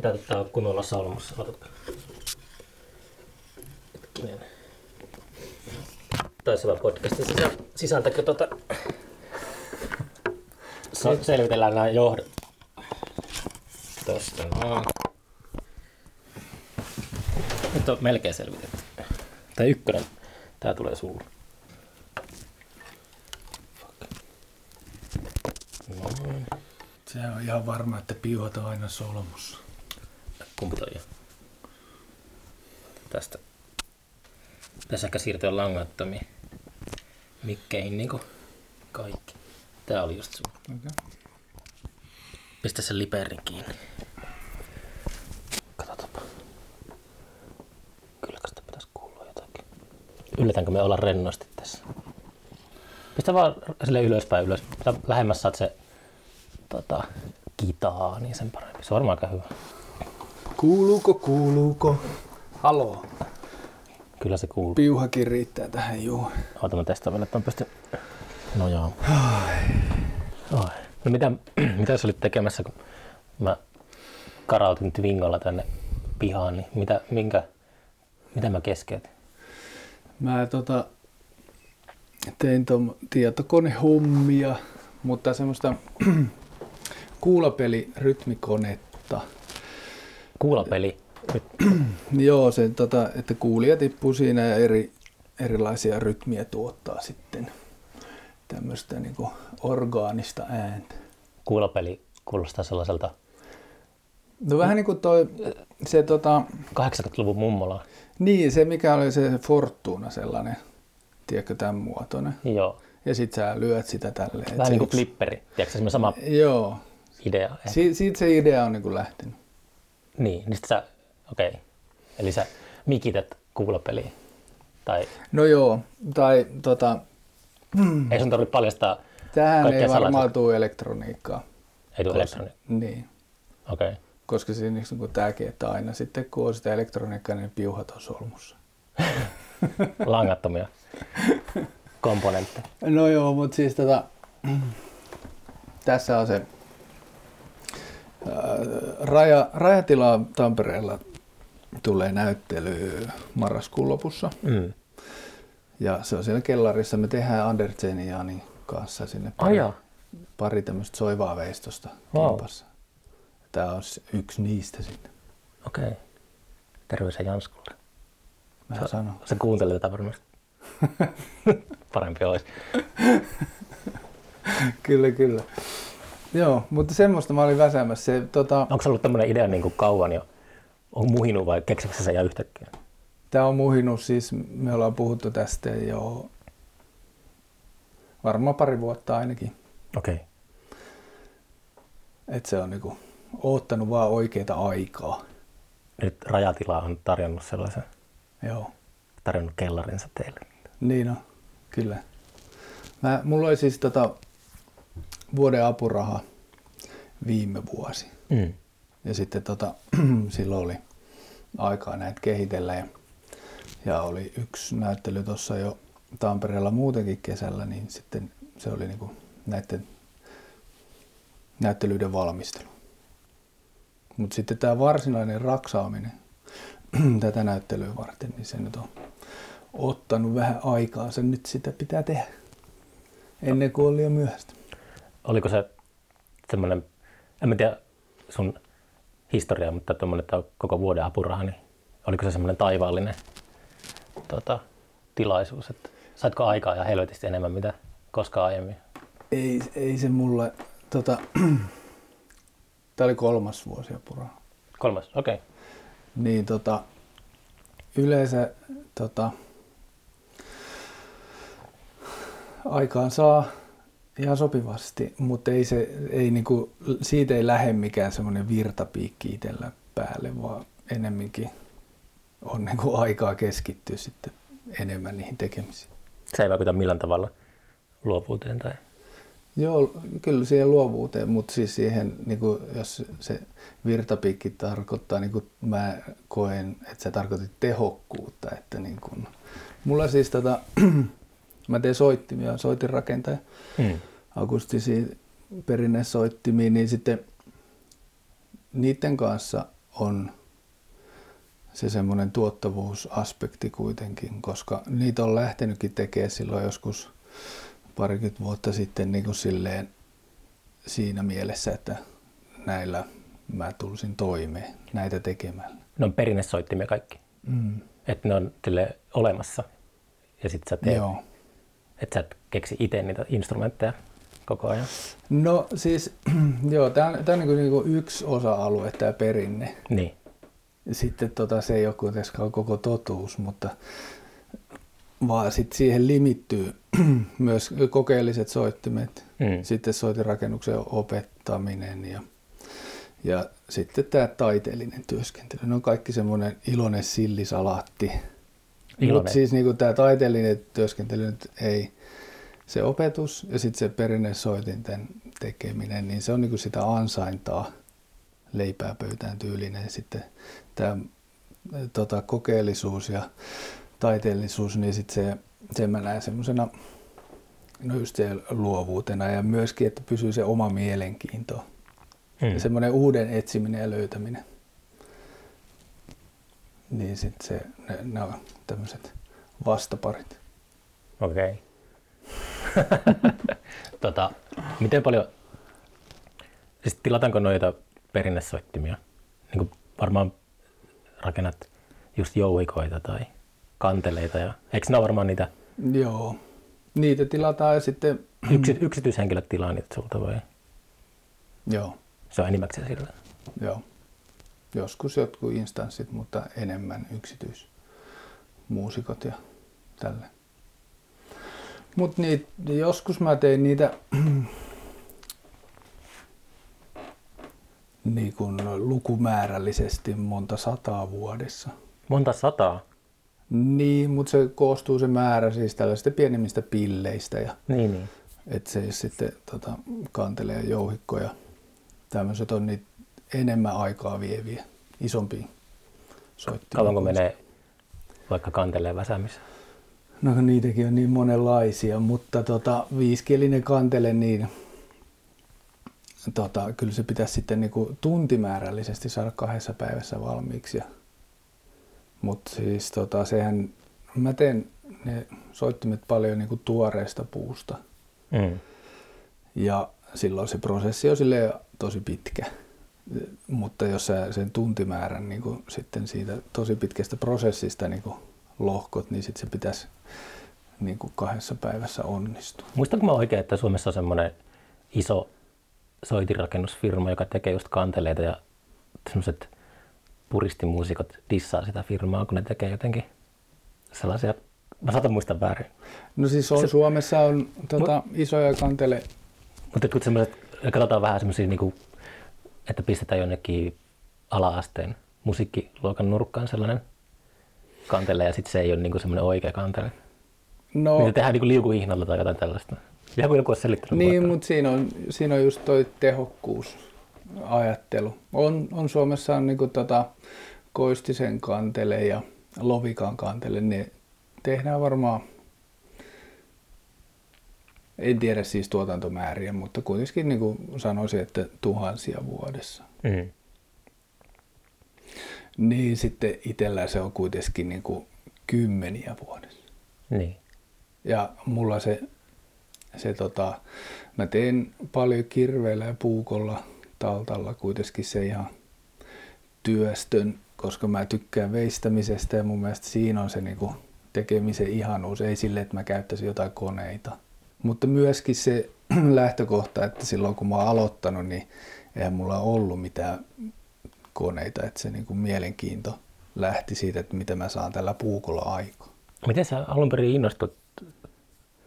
Mitä tää on kunnolla salmassa? Otatko? Hetkinen. Taisi olla podcastin sisä, sisältäkö tota... So, selvitellään nämä johdot. Tosta noin. Nyt on melkein selvitetty. Tää ykkönen. Tää tulee sulle. Noin. Se on ihan varma, että piuhat on aina solmussa. Kumpi toi on? Tästä. Tässä ehkä siirtyä langattomiin mikkeihin niinku kaikki. Tää oli just sun. Okay. Pistä sen liperin kiinni. Katsotaanpa. Kyllä sitä pitäisi kuulua jotakin. Yllätänkö me olla rennosti tässä? Pistä vaan sille ylöspäin ylös. Mitä lähemmäs saat se tota, kitaa, niin sen parempi. Se on varmaan aika hyvä. Kuuluuko, kuuluuko? Haloo. Kyllä se kuuluu. Piuhakin riittää tähän, juu. Ota mä testaan vielä, että mä pystyn nojaamaan. Ai. No mitä, mitä sä olit tekemässä, kun mä karautin Twingolla tänne pihaan, niin mitä, minkä, mitä mä keskeytin? Mä tota, tein tuon tietokonehommia, mutta semmoista kuulapelirytmikonetta. Kuulapeli. Nyt. Joo, se, tota, että kuulija tippuu siinä ja eri, erilaisia rytmiä tuottaa sitten tämmöistä niin orgaanista ääntä. Kuulapeli kuulostaa sellaiselta No vähän niin kuin toi, se tota, 80-luvun mummola. niin se mikä oli se Fortuna sellainen, tiedätkö, tämän muotoinen. Joo. Ja sit sä lyöt sitä tälleen. Vähän se niin kuin yksi- flipperi. Tiedätkö semmoinen sama Joo. idea? Eh. Si- siitä se idea on niin kuin lähtenyt. Niin, niin sä, okei. Okay. Eli sä mikität kuulapeliin. Tai No joo, tai tota, ei sun tarvitse paljastaa tähän ei varmaan salaisuutta. tule elektroniikkaa. Ei tule elektroniikkaa. Niin, Okei. Okay. koska siinä niin kuin tämäkin, että aina sitten kun on sitä elektroniikkaa, niin piuhat on solmussa. Langattomia komponentteja. No joo, mutta siis tota, tässä on se raja, rajatila Tampereella tulee näyttely marraskuun lopussa. Mm. Ja se on siellä kellarissa. Me tehdään Andersen ja Janin kanssa sinne pari, joo. pari tämmöistä soivaa veistosta Wow. kimpassa. Tämä on yksi niistä sitten. Okei. Okay. Terveisiä Janskulle. Mä sanon. Se kuuntelee tätä varmasti. Parempi olisi. Kyllä, kyllä. Joo, mutta semmoista mä olin väsäämässä. Se, tota, Onko se ollut tämmöinen idea niin kuin kauan jo? On muhinut vai keksitkö sä sen ihan yhtäkkiä? Tämä on muhinut, siis me ollaan puhuttu tästä jo varmaan pari vuotta ainakin. Okei. Okay. Että se on niinku oottanut vaan oikeita aikaa. Nyt rajatila on tarjonnut sellaisen, Joo, tarjonnut kellarinsa teille. niin on, kyllä. Mä, mulla oli siis tota vuoden apuraha viime vuosi. Mm. Ja sitten tota, silloin oli aikaa näitä kehitellä ja, ja oli yksi näyttely tuossa jo Tampereella muutenkin kesällä, niin sitten se oli niinku näiden näyttelyiden valmistelu. Mutta sitten tämä varsinainen raksaaminen tätä näyttelyä varten, niin se nyt on ottanut vähän aikaa. Se nyt sitä pitää tehdä ennen kuin on liian myöhäistä. Oliko se semmoinen, en mä tiedä sun historiaa, mutta tuommoinen koko vuoden apuraha, niin oliko se semmoinen taivaallinen tota, tilaisuus, että saitko aikaa ja helvetisti enemmän mitä koskaan aiemmin? Ei, ei se mulle, tota, tämä oli kolmas vuosi apuraha. Kolmas, okei. Okay. Niin tota, yleensä tota, aikaan saa ihan sopivasti, mutta ei se, ei niinku, siitä ei lähde mikään semmoinen virtapiikki itsellä päälle, vaan enemminkin on niinku aikaa keskittyä sitten enemmän niihin tekemisiin. Se ei vaikuta millään tavalla luovuuteen tai... Joo, kyllä siihen luovuuteen, mutta siis siihen, niin kuin, jos se virtapiikki tarkoittaa, niin kuin mä koen, että se tarkoitti tehokkuutta. Että niin kuin, mulla siis tota, mä teen soittimia, soitinrakentaja, Hmm. akustisia perinnesoittimia, niin sitten niiden kanssa on se semmoinen tuottavuusaspekti kuitenkin, koska niitä on lähtenytkin tekemään silloin joskus parikymmentä vuotta sitten niin kuin silleen siinä mielessä, että näillä mä tulisin toimeen näitä tekemällä. Ne on perinnesoittimia kaikki. Mm. Että ne on sille olemassa. Ja sit sä teet, Joo. Että sä et keksi itse niitä instrumentteja koko ajan. No siis, joo, tämä on, tää on niinku, niinku yksi osa-alue, tämä perinne. Niin. Sitten tota, se ei ole kuitenkaan koko totuus, mutta vaan sitten siihen limittyy myös kokeelliset soittimet, Mm. sitten soitirakennuksen opettaminen ja, ja sitten tämä taiteellinen työskentely. Ne on kaikki semmoinen iloinen sillisalaatti. Iloinen. Mutta siis niinku tämä taiteellinen työskentely nyt ei, se opetus ja sitten se perinnesoitinten tekeminen, niin se on niinku sitä ansaintaa leipää pöytään tyylinen. Sitten tämä tota, kokeellisuus ja taiteellisuus, niin sitten se, sen mä näen semmoisena no just se luovuutena ja myöskin, että pysyy se oma mielenkiinto. Mm. Ja semmoinen uuden etsiminen ja löytäminen. Niin sitten se, ne, ne on tämmöiset vastaparit. Okei. tota, miten paljon, siis tilataanko noita perinnesoittimia? Niin kuin varmaan rakennat just jouhikoita tai kanteleita. Ja, eikö ne ole varmaan niitä Joo. Niitä tilataan ja sitten, yksi, yksityishenkilöt tilaa niitä sulta vai joo, se on enimmäkseen sillä? joo. Joskus jotkut instanssit, mutta enemmän yksityismuusikot ja tälle. Mutta joskus mä tein niitä niin kun lukumäärällisesti monta sataa vuodessa. Monta sataa? Niin, mutta se koostuu se määrä siis tällaisista pienemmistä pilleistä ja Niin, niin. että se sitten tota, kantelee ja jouhikko ja tämmöiset on niitä enemmän aikaa vieviä, isompia soittimia. Kauanko menee vaikka kantelee väsäämiseen? No niitäkin on niin monenlaisia, mutta tota, viisikielinen kantele, niin tota, kyllä se pitäisi sitten niinku tuntimäärällisesti saada kahdessa päivässä valmiiksi. Mutta siis tota, sehän, mä teen ne soittimet paljon niinku tuoreesta puusta Mm. ja silloin se prosessi on tosi pitkä. Mutta jos sä sen tuntimäärän niin kuin sitten siitä tosi pitkästä prosessista niin kuin lohkot, niin sitten se pitäisi niin kuin kahdessa päivässä onnistua. Muistanko mä oikein, että Suomessa on semmoinen iso soitirakennusfirma, joka tekee just kanteleita ja semmoiset puristimuusikot dissaa sitä firmaa, kun ne tekee jotenkin sellaisia, mä saatan muistaa väärin. No siis on, Se- Suomessa on tota, isoja kantele, Mutta kun semmoiset, katsotaan vähän semmoisia, niinku, että pistetään jonnekin ala-asteen musiikkiluokan nurkkaan sellainen kantele ja sitten se ei ole niinku semmoinen oikea kantele. no Niitä tehdään niinku liukuhihnalla tai jotain tällaista. Joku joku on selittänyt niin, mutta siinä on, siinä on just toi tehokkuus ajattelu. On, on Suomessa on niinku tota, Koistisen kantele ja Lovikan kantele, ne tehdään varmaan, en tiedä siis tuotantomääriä, mutta kuitenkin niin kuin sanoisin, että tuhansia vuodessa. Mm. Niin sitten itsellä se on kuitenkin niin kuin kymmeniä vuodessa. Niin. Ja mulla se, se tota, mä teen paljon kirveellä ja puukolla taltalla kuitenkin se ihan työstön, koska mä tykkään veistämisestä ja mun mielestä siinä on se niinku tekemisen ihanuus. Ei sille, että mä käyttäisin jotain koneita. Mutta myöskin se lähtökohta, että silloin kun mä oon aloittanut, niin eihän mulla ollut mitään koneita, että se niinku mielenkiinto lähti siitä, että mitä mä saan tällä puukolla aikaan. Miten sä alun perin innostut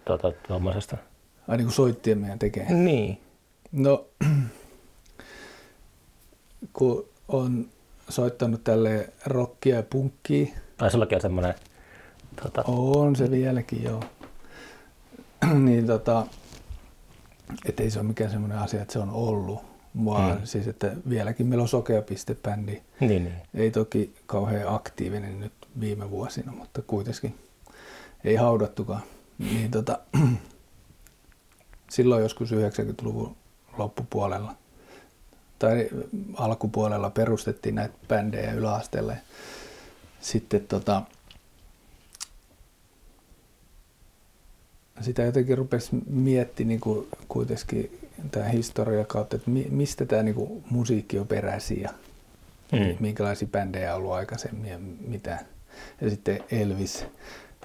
tuota, tuommoisesta? Ai niin kuin soittien meidän tekee. Niin. No, kun on soittanut tälle rockia ja punkkia, Ai sullakin on semmoinen, tota, on se vieläkin joo, niin tota, että ei se ole mikään semmoinen asia, että se on ollut, vaan Mm. siis, että vieläkin meillä on sokeapiste-bändi, niin, niin. ei toki kauhean aktiivinen nyt viime vuosina, mutta kuitenkin ei haudattukaan. Niin tota, silloin joskus 90-luvun loppupuolella tai alkupuolella perustettiin näitä bändejä yläasteelle. Sitten tota, sitä jotenkin rupesi miettimään niin kuin kuitenkin tämä historia kautta, että mistä tämä niin kuin musiikki on peräisin ja mm. minkälaisia bändejä on ollut aikaisemmin ja mitä. Ja sitten Elvis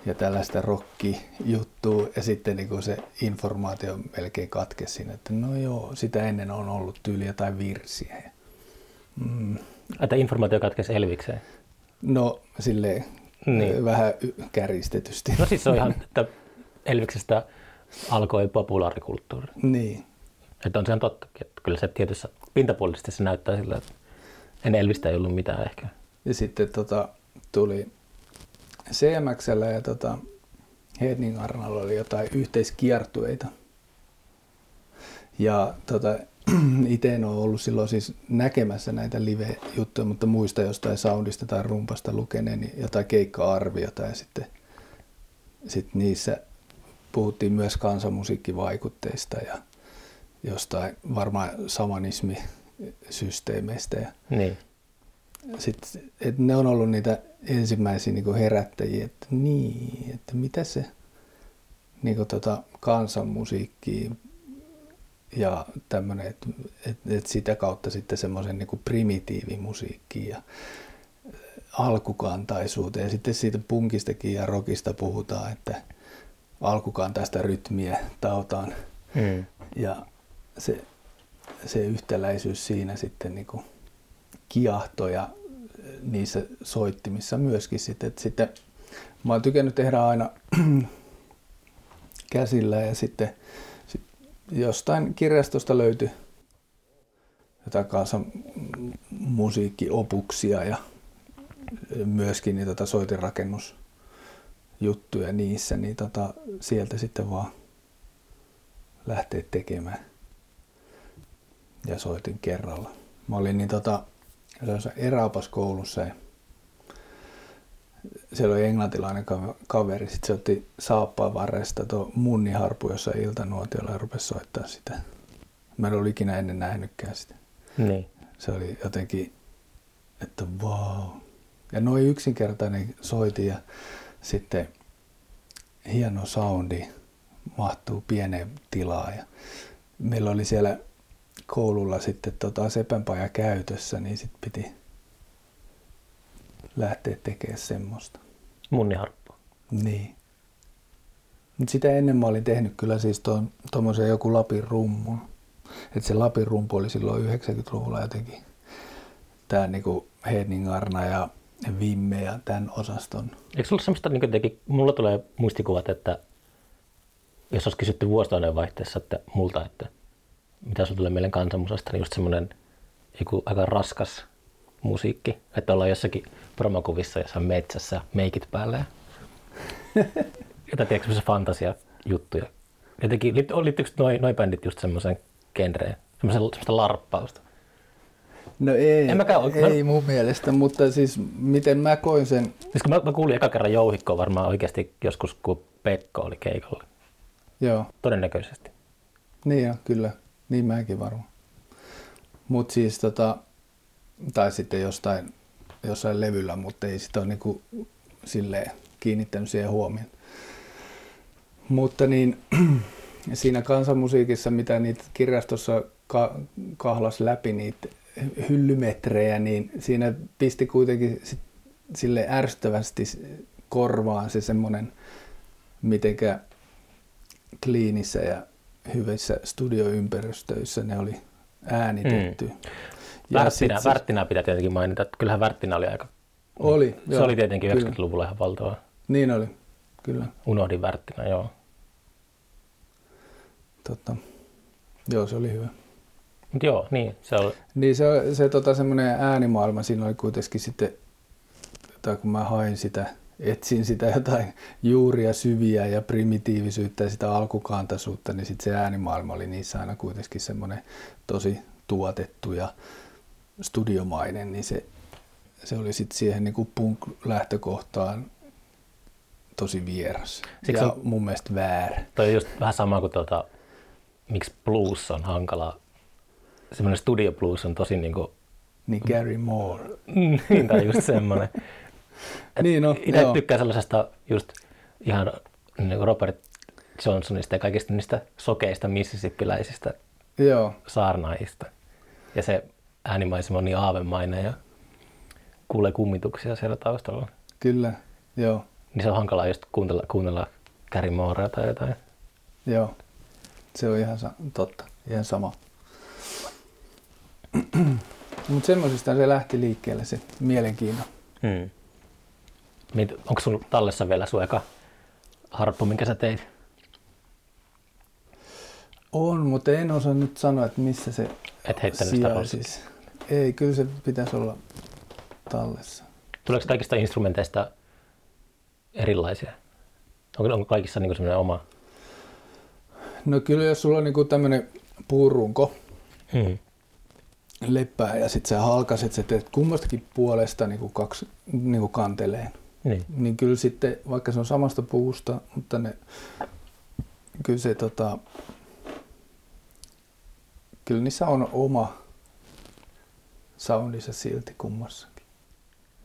ja tällaista rockijuttua ja sitten niin kuin se informaatio melkein katkesi siinä, että no joo, sitä ennen on ollut tyyliä tai virsiä. Mm. Että informaatio katkesi Elvikseen? No silleen niin. vähän kärjistetysti. No siis se on ihan, että Elviksestä alkoi populaarikulttuuri. Niin. Että on se ihan totta, että kyllä se tietyssä pintapuolisesti se näyttää sillä, että ennen Elvistä ei ollut mitään ehkä. Ja sitten tota, tuli CMXllä ja tota, Hedning Arnalla oli jotain yhteiskiertueita. Ja tota, itse en ole ollut silloin siis näkemässä näitä live-juttuja, mutta muista jostain soundista tai rumpasta lukeneeni jotain keikka-arviota ja sitten sit niissä puhuttiin myös kansanmusiikkivaikutteista ja jostain varmaan samanismisysteemeistä. Ja niin. sit, et ne on ollut niitä ensimmäisiä niin herättäjiä, että niin, että mitä se niin tota, kansanmusiikki ja tämmöinen, että et, et sitä kautta sitten semmoisen niin primitiivimusiikkiin ja alkukantaisuuteen. Ja sitten siitä punkistakin ja rockista puhutaan, että alkukantaista rytmiä tautaan. Mm. Ja se, se yhtäläisyys siinä sitten niin kuin kiahtoja niissä soittimissa myöskin sitten. Että sitten mä oon tykännyt tehdä aina käsillä ja sitten sit jostain kirjastosta löytyi jotain kanssa musiikkiopuksia ja myöskin niin tota soitinrakennusjuttuja niissä, niin tota, sieltä sitten vaan lähteä tekemään. Ja soitin kerralla. Mä olin niin tota, eräopaskoulussa ja siellä oli englantilainen kaveri, sitten se otti saappaan varresta tuo munniharpu jossain iltanuotiolla ja rupesi soittaa sitä. Mä en ollut ikinä ennen nähnytkään sitä. Niin. Se oli jotenkin, että vau. Wow. Ja noin yksinkertainen soiti ja sitten hieno soundi mahtuu pieneen tilaan. Ja meillä oli siellä koululla sitten tota sepänpaja käytössä, niin sitten piti lähteä tekemään semmoista. Munniharppua. Niin. Mutta sitä ennen mä olin tehnyt kyllä siis tuommoisen joku Lapin rummun. Että se Lapin rumpu oli silloin 90-luvulla jotenkin tämä niinku Hedningarna ja Vimme ja tämän osaston. Eikö sulla semmoista, niin jotenkin, mulla tulee muistikuvat, että jos olisi kysytty vuositoinen vaihteessa että multa, että mitä sinulla tulee mieleen kansanmusasta, niin just semmoinen aika raskas musiikki, että ollaan jossakin promokuvissa jossain metsässä meikit päällä ja jotain tiedätkö semmoisia fantasia-juttuja. Jotenkin, liittyykö noin noi bändit just semmoiseen genreen, semmoista larppausta? No ei, en mäkään, ei mä... mun mielestä, mutta siis miten mä koin sen... Siis mä, mä kuulin eka kerran jouhikkoa varmaan oikeasti joskus, kun Pekko oli keikalla. Joo. Todennäköisesti. Niin jo, kyllä. Niin mäkin varmaan. Mutta siis tota, tai sitten jostain, jossain levyllä, mutta ei sitä ole niinku silleen kiinnittänyt siihen huomioon. Mutta niin, siinä kansanmusiikissa, mitä niitä kirjastossa ka- kahlas läpi niitä hyllymetrejä, niin siinä pisti kuitenkin sit sille ärsyttävästi korvaan se semmoinen, mitenkä kliinissä ja hyvissä studioympäristöissä ne oli äänitetty. Mm. Värttinä, se... Värttinä pitää tietenkin mainita, että kyllähän Värttinä oli aika... Oli, Se joo, oli tietenkin 90-luvulla ihan valtava. Niin oli, kyllä. Unohdin Värttinä, joo. Totta. Joo, se oli hyvä. Mut joo, niin se oli. Niin se, se tota, semmoinen äänimaailma siinä oli kuitenkin sitten, tai kun mä hain sitä, etsin sitä jotain juuria, syviä ja primitiivisyyttä ja sitä alkukantaisuutta, niin sitten se äänimaailma oli niissä aina kuitenkin semmoinen tosi tuotettu ja studiomainen, niin se, se oli sitten siihen niin kuin punk-lähtökohtaan tosi vieras Siksi ja on, mun mielestä väärä. Toi on just vähän sama kuin tuota, miksi blues on hankala semmoinen studio blues on tosi niin kuin, Niin Gary Moore. niin, tai just semmoinen. Et Niin, no, Itse joo. tykkään sellaisesta just ihan niin Robert Johnsonista ja kaikista niistä sokeista mississippiläisistä Joo, saarnaajista. Ja se äänimaisema on niin aavemainen ja kuulee kummituksia siellä taustalla. kyllä. Joo, Niin se on hankalaa just kuuntella, kuunnella Gary Moorea tai jotain. joo. Se on ihan sa- totta, ihan sama. Mutta semmoisesta se lähti liikkeelle se mielenkiinto. Hmm. Onko sun tallessa vielä sun eka harppu, minkä sä teit? On, mutta en osaa nyt sanoa, että missä se Et heittänyt sitä sijaitsisi. Ei, kyllä se pitäisi olla tallessa. Tuleeko kaikista instrumenteista erilaisia? Onko, onko kaikissa niin semmoinen oma? No kyllä jos sulla on niinku tämmöinen puurunko Hmm. Leppää ja sitten sä halkaset, sä teet kummastakin puolesta niinku kaksi niinku kanteleen. Niin. Niin kyllä sitten, vaikka se on samasta puusta, mutta ne, kyllä se tota, kyllä niissä on oma soundissa silti kummassakin.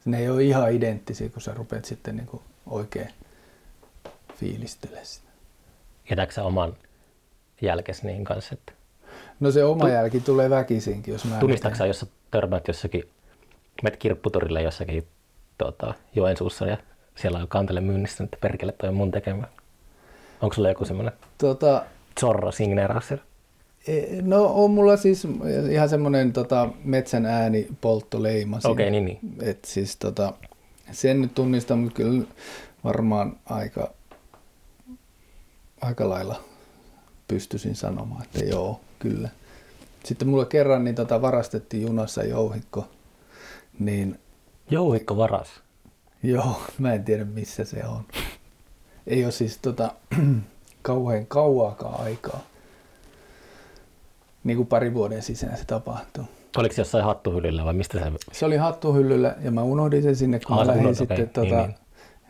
Ne ei ole ihan identtisiä, kun sä rupeat sitten niinku oikein fiilistelemään sitä. Jätätkö sä oman jälkes niihin kanssa? Että No se oma Tu- jälki tulee väkisinkin, jos mä tunnistatko sä, jos sä törmäät jossakin, menet kirpputorille jossakin tota, Joensuussa ja siellä on kantele myynnissä, että perkele toi on mun tekemä. Onko sulla joku semmoinen Tota, Zorro signeeraus e- no on mulla siis ihan semmoinen tota, metsän ääni polttoleima. Okei, niin, niin. Et siis tota, sen nyt tunnistan, mutta kyllä varmaan aika, aika lailla pystyisin sanomaan, että joo, kyllä. Sitten mulla kerran niin tota, varastettiin junassa jouhikko, niin Jouhikko varas. joo, mä en tiedä missä se on. Ei ole siis tota, kauhean kauaakaan aikaa. Niin kuin pari vuoden sisään se tapahtuu. Oliko se jossain hattuhyllyllä vai mistä se? Se oli hattuhyllyllä ja mä unohdin sen sinne, kun Aa, mä lähdin unohdit, sitten okei, tota, niin, niin.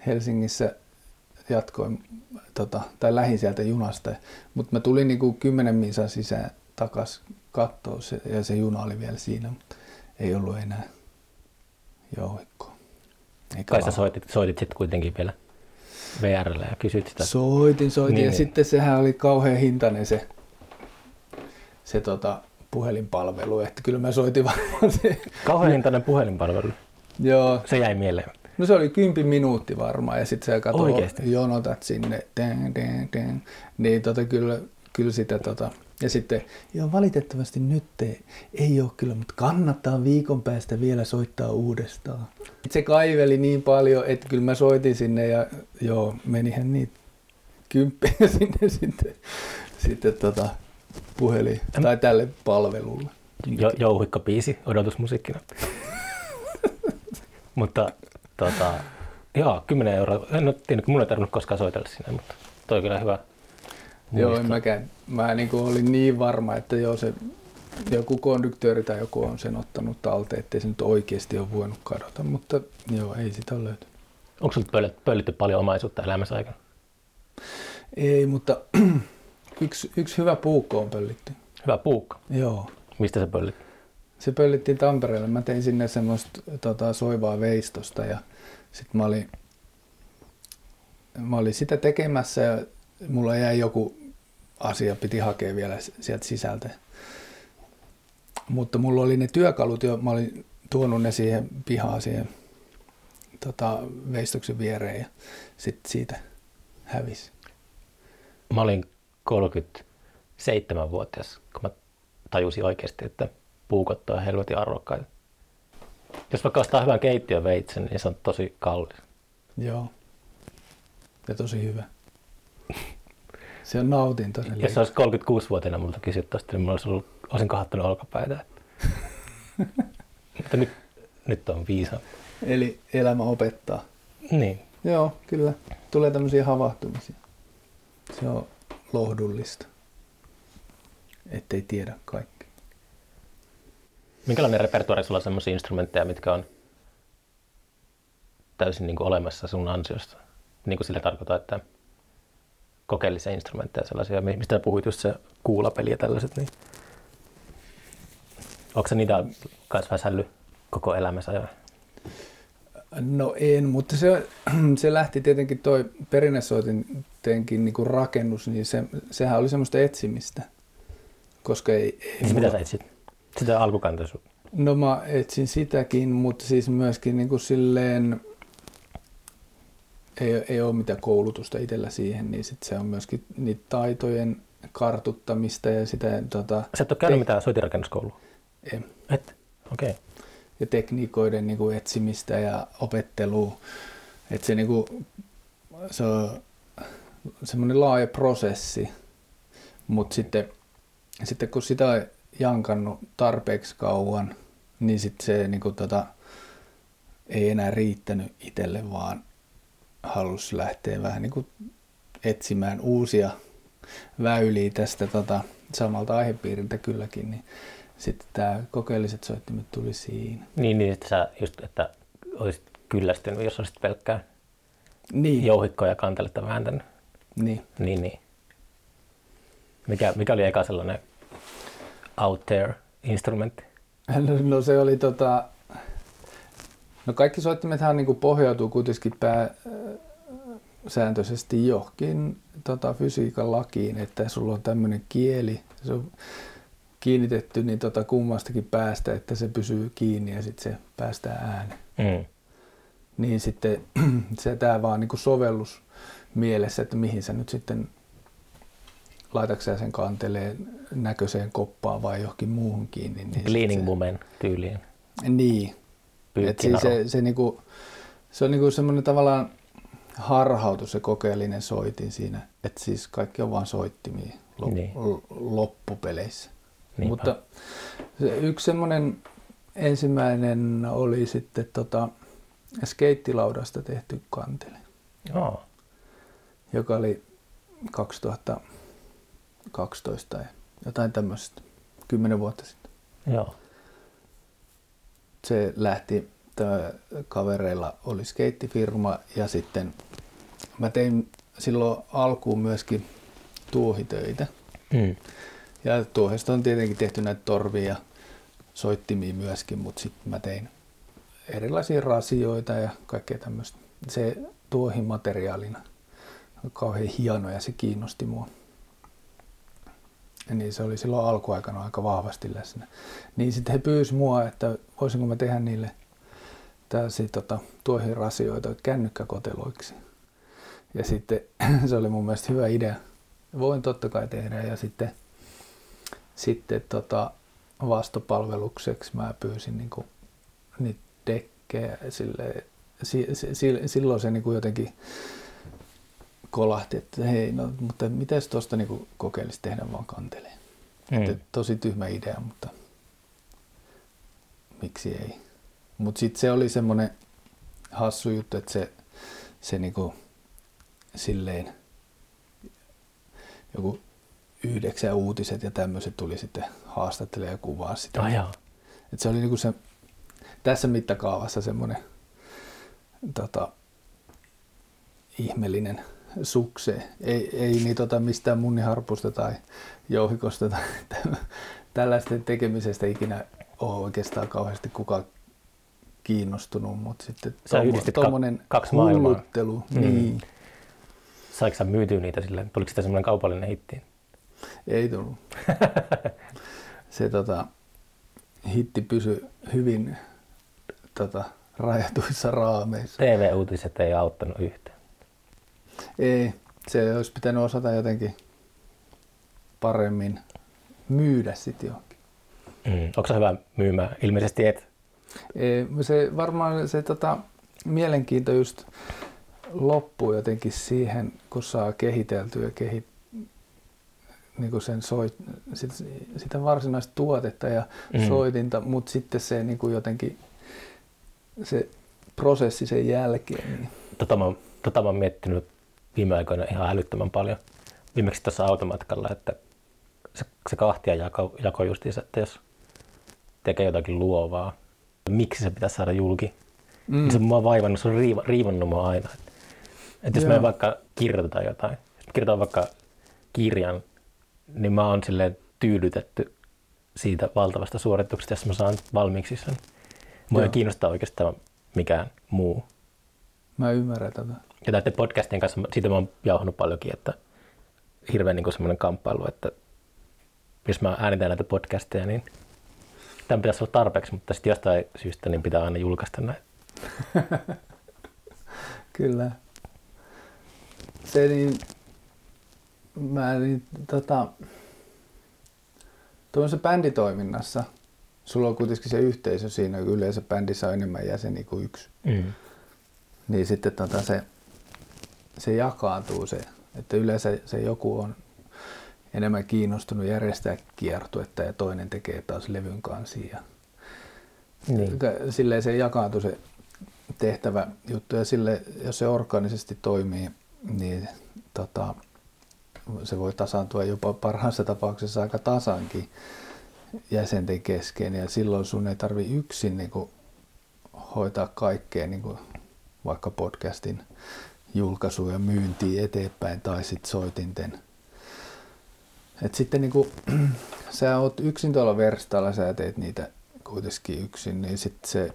Helsingissä jatkoin, tota, tai lähin sieltä junasta. Mutta mä tulin niinku kymmenen minsan sisään takas kattoon se, ja se juna oli vielä siinä, mutta ei ollut enää jouhikkoa. Eikä Kai sä soitit, soitit sitten kuitenkin vielä VRlle ja kysyt sitä. Soitin, soitin Niin, ja niin. sitten sehän oli kauhean hintainen se, se tota, puhelinpalvelu, että kyllä mä soitin varmaan se. Kauhean hintainen puhelinpalvelu. Joo, Se jäi mieleen. No se oli kympi minuutti varmaan ja sitten sä kato, Oikeesti? jonotat sinne, ding, ding, ding. niin tota, kyllä, kyllä sitä tota, ja sitten, joo valitettavasti nyt ei, ei ole kyllä, mutta kannattaa viikon päästä vielä soittaa uudestaan. Se kaiveli niin paljon, että kyllä mä soitin sinne ja joo, menihän niitä kymppejä sinne sitten, sitten tota, puhelin tai tälle palvelulle. Jo, jouhikko-biisi odotusmusiikkina. mutta tota, joo, 10 euroa. En ole tiennyt, mun ei tarvinnut koskaan soitella sinne, mutta toi on kyllä hyvä. Joo, en mäkään. Mä niin olin niin varma, että joo, se joku konduktööri tai joku on sen ottanut talteen, ettei se nyt oikeasti ole voinut kadota, mutta joo, ei sitä ole löytynyt. Onko sinulla pöl- pöllitty paljon omaisuutta elämässä aikana? Ei, mutta yksi, yksi hyvä puukko on pöllitty. Hyvä puukko. Joo. Mistä se pöllit? Se pöllittiin Tampereelle. Mä tein sinne semmoista tota, soivaa veistosta ja sitten mä olin, mä olin sitä tekemässä ja mulla jäi joku asia, piti hakea vielä sieltä sisältä. Mutta mulla oli ne työkalut jo, mä olin tuonut ne siihen pihaan siihen tota, veistoksen viereen ja sitten siitä hävisi. Mä olin 37-vuotias, kun mä tajusin oikeasti, että puukot on helvetin arvokkaita. Jos vaikka ostaa hyvän keittiöveitsen, niin se on tosi kallis. Joo. Ja tosi hyvä. Se on nautinto. Se Jos se olisi 36-vuotiaana multa kysyt tosta, niin olisi ollut, olisin kohottanut olkapäitä. Mutta nyt, nyt on viisa. Eli elämä opettaa. Niin. Joo, kyllä. Tulee tämmöisiä havahtumisia. Se on lohdullista. Ettei tiedä kaikki. Minkälainen repertuaari sulla on sellaisia instrumentteja, mitkä on täysin niin kuin olemassa sun ansiosta? Niin kuin sillä tarkoittaa, että kokeellisia instrumentteja sellaisia, mistä puhuit just se kuulapeli ja tällaiset, niin Onko se niitä kanssa väsälly koko elämänsä ajan? No en, mutta se, se lähti tietenkin toi perinnesoitintenkin niin rakennus, niin se, sehän oli semmoista etsimistä. Koska ei, ei niin mulla... mitä sä etsit? Sitä alkukantaisuutta? No mä etsin sitäkin, mutta siis myöskin niin kuin silleen, ei, ei ole mitään koulutusta itsellä siihen, niin sit se on myöskin niitä taitojen kartuttamista ja sitä... Tota, Sä et ole käynyt te- mitään soitirakennuskoulua? En. Et? Okei. Okay. Ja tekniikoiden niin kuin etsimistä ja opettelua. Että se, niin kuin, se on semmoinen laaja prosessi, mutta sitten, sitten kun sitä on jankannut tarpeeksi kauan, niin sitten se niin kuin, tota, ei enää riittänyt itselle, vaan halusi lähteä vähän niin kuin etsimään uusia väyliä tästä tota, samalta aihepiiriltä kylläkin, niin sitten tämä kokeelliset soittimet tuli siinä. Niin, niin että sä just, että olisit kyllästynyt, jos olisit pelkkää niin. jouhikkoa ja kanteletta vääntänyt. Niin. Niin, niin. Mikä, mikä oli eka sellainen out there instrumentti? No, no se oli tota, no kaikki soittimethan niin pohjautuu kuitenkin pääsääntöisesti johonkin tota, fysiikan lakiin, että sulla on tämmöinen kieli, se on kiinnitetty niin tota kummastakin päästä, että se pysyy kiinni ja sitten se päästää ääni. Mm. Niin sitten se tämä vaan niin sovellus mielessä, että mihin sä nyt sitten laitatko sen kanteleen näköiseen koppaan vai johonkin muuhun kiinni. Niin Leaning se, woman tyyliin. Niin. Et siis se, se, niinku, se on niinku semmoinen tavallaan harhautus se kokeellinen soitin siinä, että siis kaikki on vain soittimia lop, niin. loppupeleissä. Niinpä. Mutta se yksi semmoinen ensimmäinen oli sitten tota, skeittilaudasta tehty kantele. Joo. Joka oli 2012 ja jotain tämmöistä, kymmenen vuotta sitten. Joo. Se lähti, kavereilla oli skeittifirma ja sitten mä tein silloin alkuun myöskin tuohitöitä. Mm. Ja tuohesta on tietenkin tehty näitä torvia soittimia myöskin, mutta sitten mä tein erilaisia rasioita ja kaikkea tämmöistä. Se tuohimateriaalina on kauhean hieno ja se kiinnosti mua. Niin se oli silloin alkuaikana aika vahvasti läsnä. Niin sitten he pyysivät mua, että voisinko mä tehdä niille tällaisia tota, tuohirasioita kännykkäkoteloiksi. Ja sitten se oli mun mielestä hyvä idea. Voin totta kai tehdä ja sitten sitten tota, vastapalvelukseksi mä pyysin niin kuin, niitä dekkejä. Sille, si, si, silloin se niin kuin jotenkin kolahti, että hei, no, mutta miten tuosta niin kokeilisi tehdä vaan kanteleen. Mm. tosi tyhmä idea, mutta miksi ei. Mutta sitten se oli semmoinen hassu juttu, että se, se niinku silleen joku yhdeksän uutiset ja tämmöiset tuli sitten haastattelemaan ja kuvaa sitä. Oh, Et se oli niinku se, tässä mittakaavassa semmoinen tota, ihmeellinen sukse. Ei, ei niin tota mistään munniharpusta tai jouhikosta tai tällaisten tekemisestä ikinä ole oikeastaan kauheasti kukaan kiinnostunut, mutta sitten tuommoinen kaksi maailmaa. Mm. Niin. Saiko sä myytyä niitä silleen? Tuliko sitä semmoinen kaupallinen hitti? Ei tullut. se tota, hitti pysyi hyvin tota, rajatuissa raameissa. TV-uutiset ei auttanut yhtään. Ei, se olisi pitänyt osata jotenkin paremmin myydä sitten johonkin. Mm. Onko se hyvä myymään? Ilmeisesti et. Ei, se varmaan se tota, mielenkiinto just loppuu jotenkin siihen, kun saa kehiteltyä ja kehit, niin kuin sen soit, sit, sitä varsinaista tuotetta ja mm. soitinta, mutta sitten se niin kuin jotenkin se prosessi sen jälkeen. Niin. Tota, mä, tota mä oon miettinyt viime aikoina ihan älyttömän paljon. Viimeksi tuossa automatkalla, että se, se kahtia jako, jako justiinsa, että jos tekee jotakin luovaa, miksi se pitäisi saada julki, mm. niin se mua on vaivannut, se on riiva, riivannut mua aina. Että, että jos me vaikka kirjoitetaan jotain, kirjoitan vaikka kirjan niin mä oon silleen tyydytetty siitä valtavasta suorituksesta, jos mä saan valmiiksi sen. Mua ei kiinnostaa oikeastaan mikään muu. Mä ymmärrän tätä. Ja näiden podcastien kanssa, siitä mä oon jauhannut paljonkin, että hirveän niin semmoinen kamppailu, että jos mä äänitän näitä podcasteja, niin tämän pitäisi olla tarpeeksi, mutta sitten jostain syystä niin pitää aina julkaista näitä. Kyllä. Se niin, mä niin, tota, tuossa bänditoiminnassa, sulla on kuitenkin se yhteisö siinä, kun yleensä bändissä on enemmän jäseniä kuin yksi. Mm. Niin sitten tota se, se jakaantuu se, että yleensä se joku on enemmän kiinnostunut järjestää kiertuetta ja toinen tekee taas levyn kanssa. Ja Niin. Silleen se jakaantuu se tehtävä juttu ja sille, jos se orgaanisesti toimii, niin tota, se voi tasaantua jopa parhaassa tapauksessa aika tasankin jäsenten kesken ja silloin sun ei tarvi yksin niin kuin, hoitaa kaikkea niin kuin, vaikka podcastin julkaisu ja myyntiä eteenpäin tai sitten soitinten. Et sitten niin kuin, sä oot yksin tuolla verstaalla, sä teet niitä kuitenkin yksin, niin sitten se,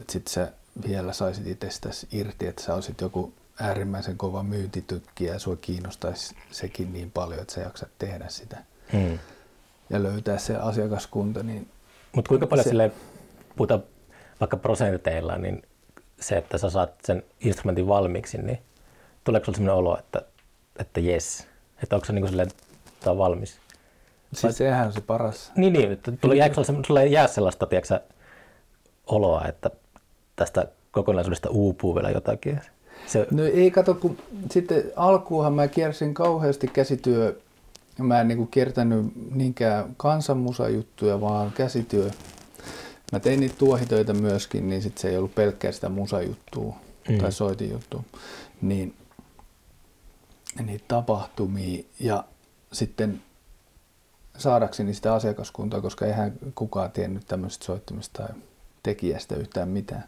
että sit sä vielä saisit itsestäsi irti, että sä olisit joku äärimmäisen kova myyntitykki ja sua kiinnostaisi sekin niin paljon, että sä jaksat tehdä sitä Mm. ja löytää se asiakaskunta, niin Mutta kuinka paljon Se- sille puhutaan vaikka prosenteilla, niin se, että sä saat sen instrumentin valmiiksi, niin tuleeko sulla sellainen olo, että, että jes, että onko se niin silleen, on valmis? siis sehän on se paras. Niin, niin että tulee, jääkö sulla, semmo- sulla ei jää sellaista, tiedätkö, oloa, että tästä kokonaisuudesta uupuu vielä jotakin. Se, No ei kato, kun sitten alkuunhan mä kiersin kauheasti käsityö, mä en niinku kiertänyt niinkään kansanmusajuttuja, vaan käsityö. Mä tein niitä tuohitöitä myöskin, niin sit se ei ollut pelkkää sitä musajuttua Mm. tai soitinjuttua. Niin niitä tapahtumia ja sitten saadakseni sitä asiakaskuntaa, koska eihän kukaan tiennyt tämmöisestä soittimesta tai tekijästä yhtään mitään.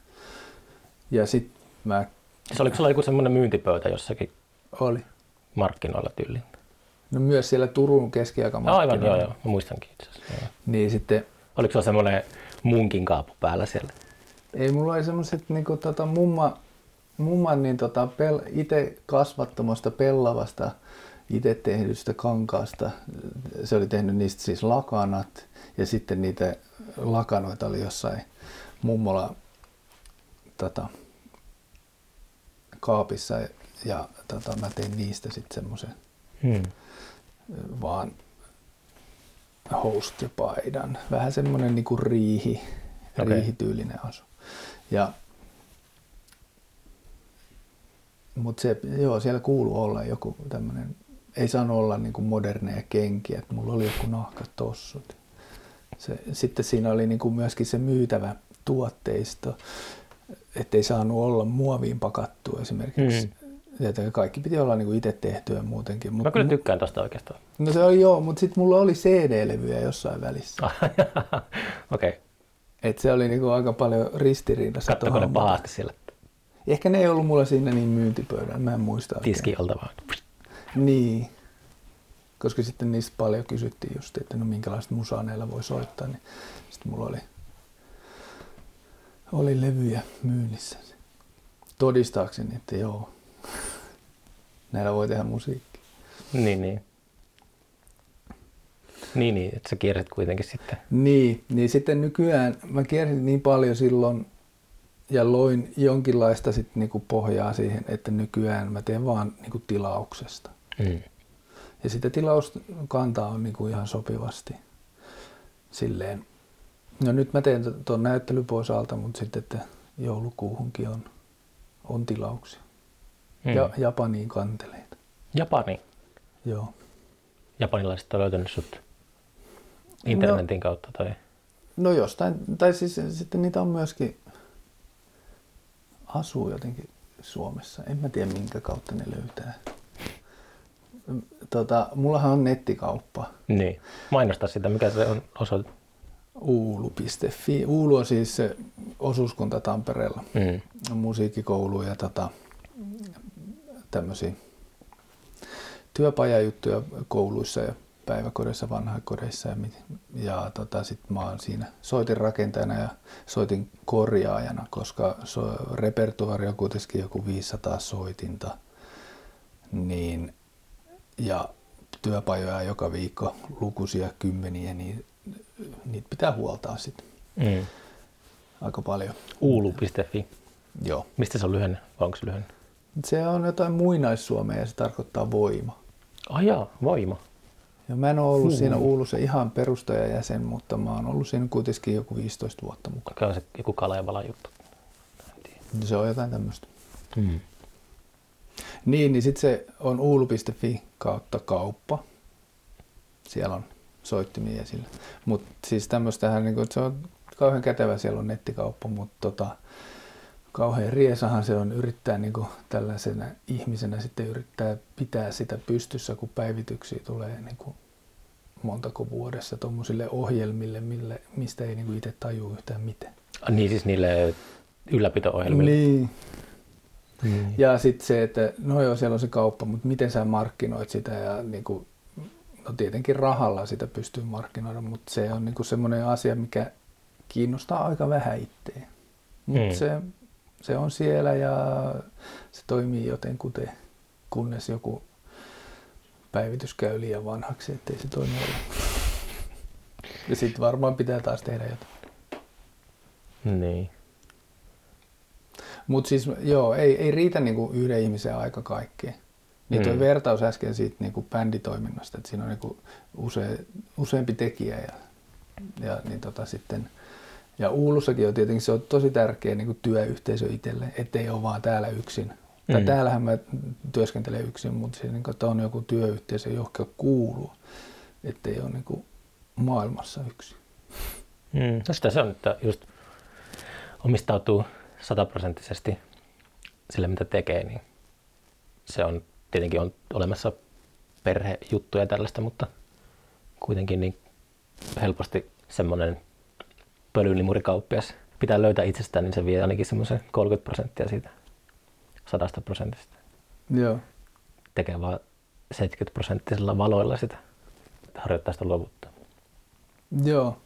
Ja sitten mä se oliko sulla joku semmoinen myyntipöytä jossakin oli. markkinoilla tyyliin? No myös siellä Turun keskiaikamarkkinoilla. Aivan, joo, joo. Mä muistankin itse asiassa. Joo. Niin sitten, Oliko sulla semmoinen munkin kaapu päällä siellä? ei mulla oli semmoiset niinku tota mumma, mumman niin tota pel, itse kasvattamasta pellavasta itse tehdystä kankaasta. Se oli tehnyt niistä siis lakanat ja sitten niitä lakanoita oli jossain mummola tota, kaapissa ja tota, mä tein niistä sitten semmoisen Hmm. vaan host ja paidan. Vähän semmoinen niinku riihi, Okei. okay. riihityylinen asu. Ja mutta se, joo, siellä kuuluu olla joku tämmöinen, ei saanut olla niinku moderneja kenkiä, että mulla oli joku nahkatossut. Se, sitten siinä oli niinku myöskin se myytävä tuotteisto, ettei saanut olla muoviin pakattu esimerkiksi. Mm. Mm. Kaikki piti olla niinku itse tehtyä muutenkin. Mä Mut kyllä mu- tykkään tosta oikeastaan. No se oli joo, mutta sitten mulla oli CD-levyjä jossain välissä. Okei, okay. Et se oli niinku aika paljon ristiriidassa. kattoko ne pahasti siellä mutta Ehkä ne ei ollut mulla siinä niin myyntipöydällä, mä en muista. tiskiolta vaan? Niin. Koska sitten niistä paljon kysyttiin just, että no minkälaista musaa näillä voi soittaa, niin sitten mulla oli, oli levyjä myynnissä. Todistaakseni, että joo, näillä voi tehdä musiikkia. Niin, niin. Niin, niin, että sä kierrät kuitenkin sitten. Niin, niin sitten nykyään mä kiersin niin paljon silloin ja loin jonkinlaista sit niinku pohjaa siihen, että nykyään mä teen vaan niinku tilauksesta. Mm. Ja sitä tilauskantaa on niinku ihan sopivasti silleen. No nyt mä teen tuon näyttely pois alta, mutta sitten että joulukuuhunkin on, on tilauksia. Mm. Ja Japaniin kanteleita. Japani. Joo. Japanilaiset on löytänyt sut internetin kautta tai... No jostain, tai siis sitten niitä on myöskin, asuu jotenkin Suomessa. En mä tiedä minkä kautta ne löytää. Tota, mullahan on nettikauppa, Niin. Mainosta sitä, mikä se on osoite. uulu.fi. Uulu on siis se osuuskunta Tampereella. Mm. musiikkikoulu ja tota, tämmöisiä työpajajuttuja kouluissa ja päiväkodeissa, vanhaikodeissa ja, ja tota, sitten mä oon siinä soitin rakentajana ja soitin korjaajana, koska so, repertuaari on kuitenkin joku 500 soitinta, niin, ja työpajoja joka viikko, lukuisia kymmeniä, niin niitä pitää huoltaa sitten mm. aika paljon. Uulu.fi. Joo. Mistä se on lyhenne vai onko se lyhenne? Se on jotain muinaissuomea ja se tarkoittaa voima. Ah jaa, voima. Ja mä en ole ollut hmm. siinä Uulussa ihan perustajajäsen, mutta mä oon ollut siinä kuitenkin joku 15 vuotta mukaan. On se joku Kalevala juttu? Se on jotain tämmöistä. Hmm. Niin, niin sitten se on uulu.fi kautta kauppa. Siellä on soittimia esillä. Mutta siis tämmöistähän, niin se on kauhean kätevä, siellä on nettikauppa, mutta tota, kauhean riesahan se on yrittää niin kuin tällaisena ihmisenä sitten yrittää pitää sitä pystyssä, kun päivityksiä tulee niin kuin montako vuodessa tuommoisille ohjelmille, mille, mistä ei niin kuin itse tajua yhtään mitään. Ah, niin siis niille ylläpito-ohjelmille? Niin. Mm. Ja sitten se, että no joo, siellä on se kauppa, mutta miten sä markkinoit sitä ja niin kuin, no tietenkin rahalla sitä pystyy markkinoida, mutta se on niin kuin semmoinen asia, mikä kiinnostaa aika vähän itseä. Mutta mm. se se on siellä ja se toimii jotenkuten, kunnes joku päivitys käy liian vanhaksi, ettei se toimi ollenkaan. Ja sitten varmaan pitää taas tehdä jotain. Niin. Mutta siis joo, ei, ei riitä niinku yhden ihmisen aika kaikkeen. Niin tuo mm. vertaus äsken siitä niinku bänditoiminnasta, että siinä on niinku use, useampi tekijä ja, ja niin tota sitten ja Uulussakin on tietenkin se on tosi tärkeä niin kuin työyhteisö itselle, ettei ole vaan täällä yksin. Mm. Tai täällähän mä työskentelen yksin, mutta se, niin kuin, että on joku työyhteisö, johon kuuluu, ettei ole niin kuin maailmassa yksin. Mm. No sitä se on, että just omistautuu sataprosenttisesti sille, mitä tekee, niin se on tietenkin on olemassa perhejuttuja ja tällaista, mutta kuitenkin niin helposti semmoinen pölylimurikauppias pitää löytää itsestään, niin se vie ainakin semmoisen 30 prosenttia siitä sadasta prosentista. Joo. Tekee vaan 70 prosenttisella valoilla sitä, että harjoittaa sitä luovuutta. Joo.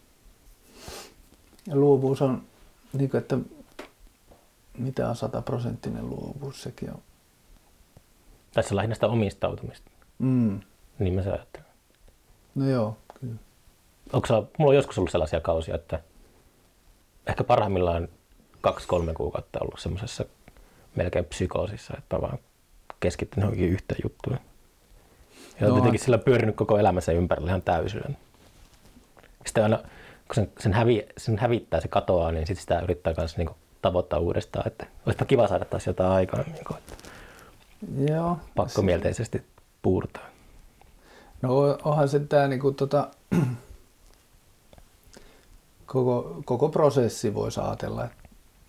Ja luovuus on, niin kuin, että mitä on sataprosenttinen luovuus, sekin on. Tässä on lähinnä sitä omistautumista. Mm. Niin mä se ajattelen. No joo, kyllä. Onko mulla on joskus ollut sellaisia kausia, että ehkä parhaimmillaan kaksi-kolme kuukautta ollut semmoisessa melkein psykoosissa, että vaan keskittynyt johonkin yhteen juttuun. Ja no, jotenkin sillä pyörinyt koko elämänsä ympärillä ihan täysin. Sitten aina, kun sen, sen, hävi, sen hävittää, se katoaa, niin sitten sitä yrittää myös niin tavoittaa uudestaan, että olisipa kiva saada taas jotain aikaa. Niin kuin, että Joo. Pakkomielteisesti puurtaa. No onhan se tämä niin kuin, tota, koko, koko prosessi voisi ajatella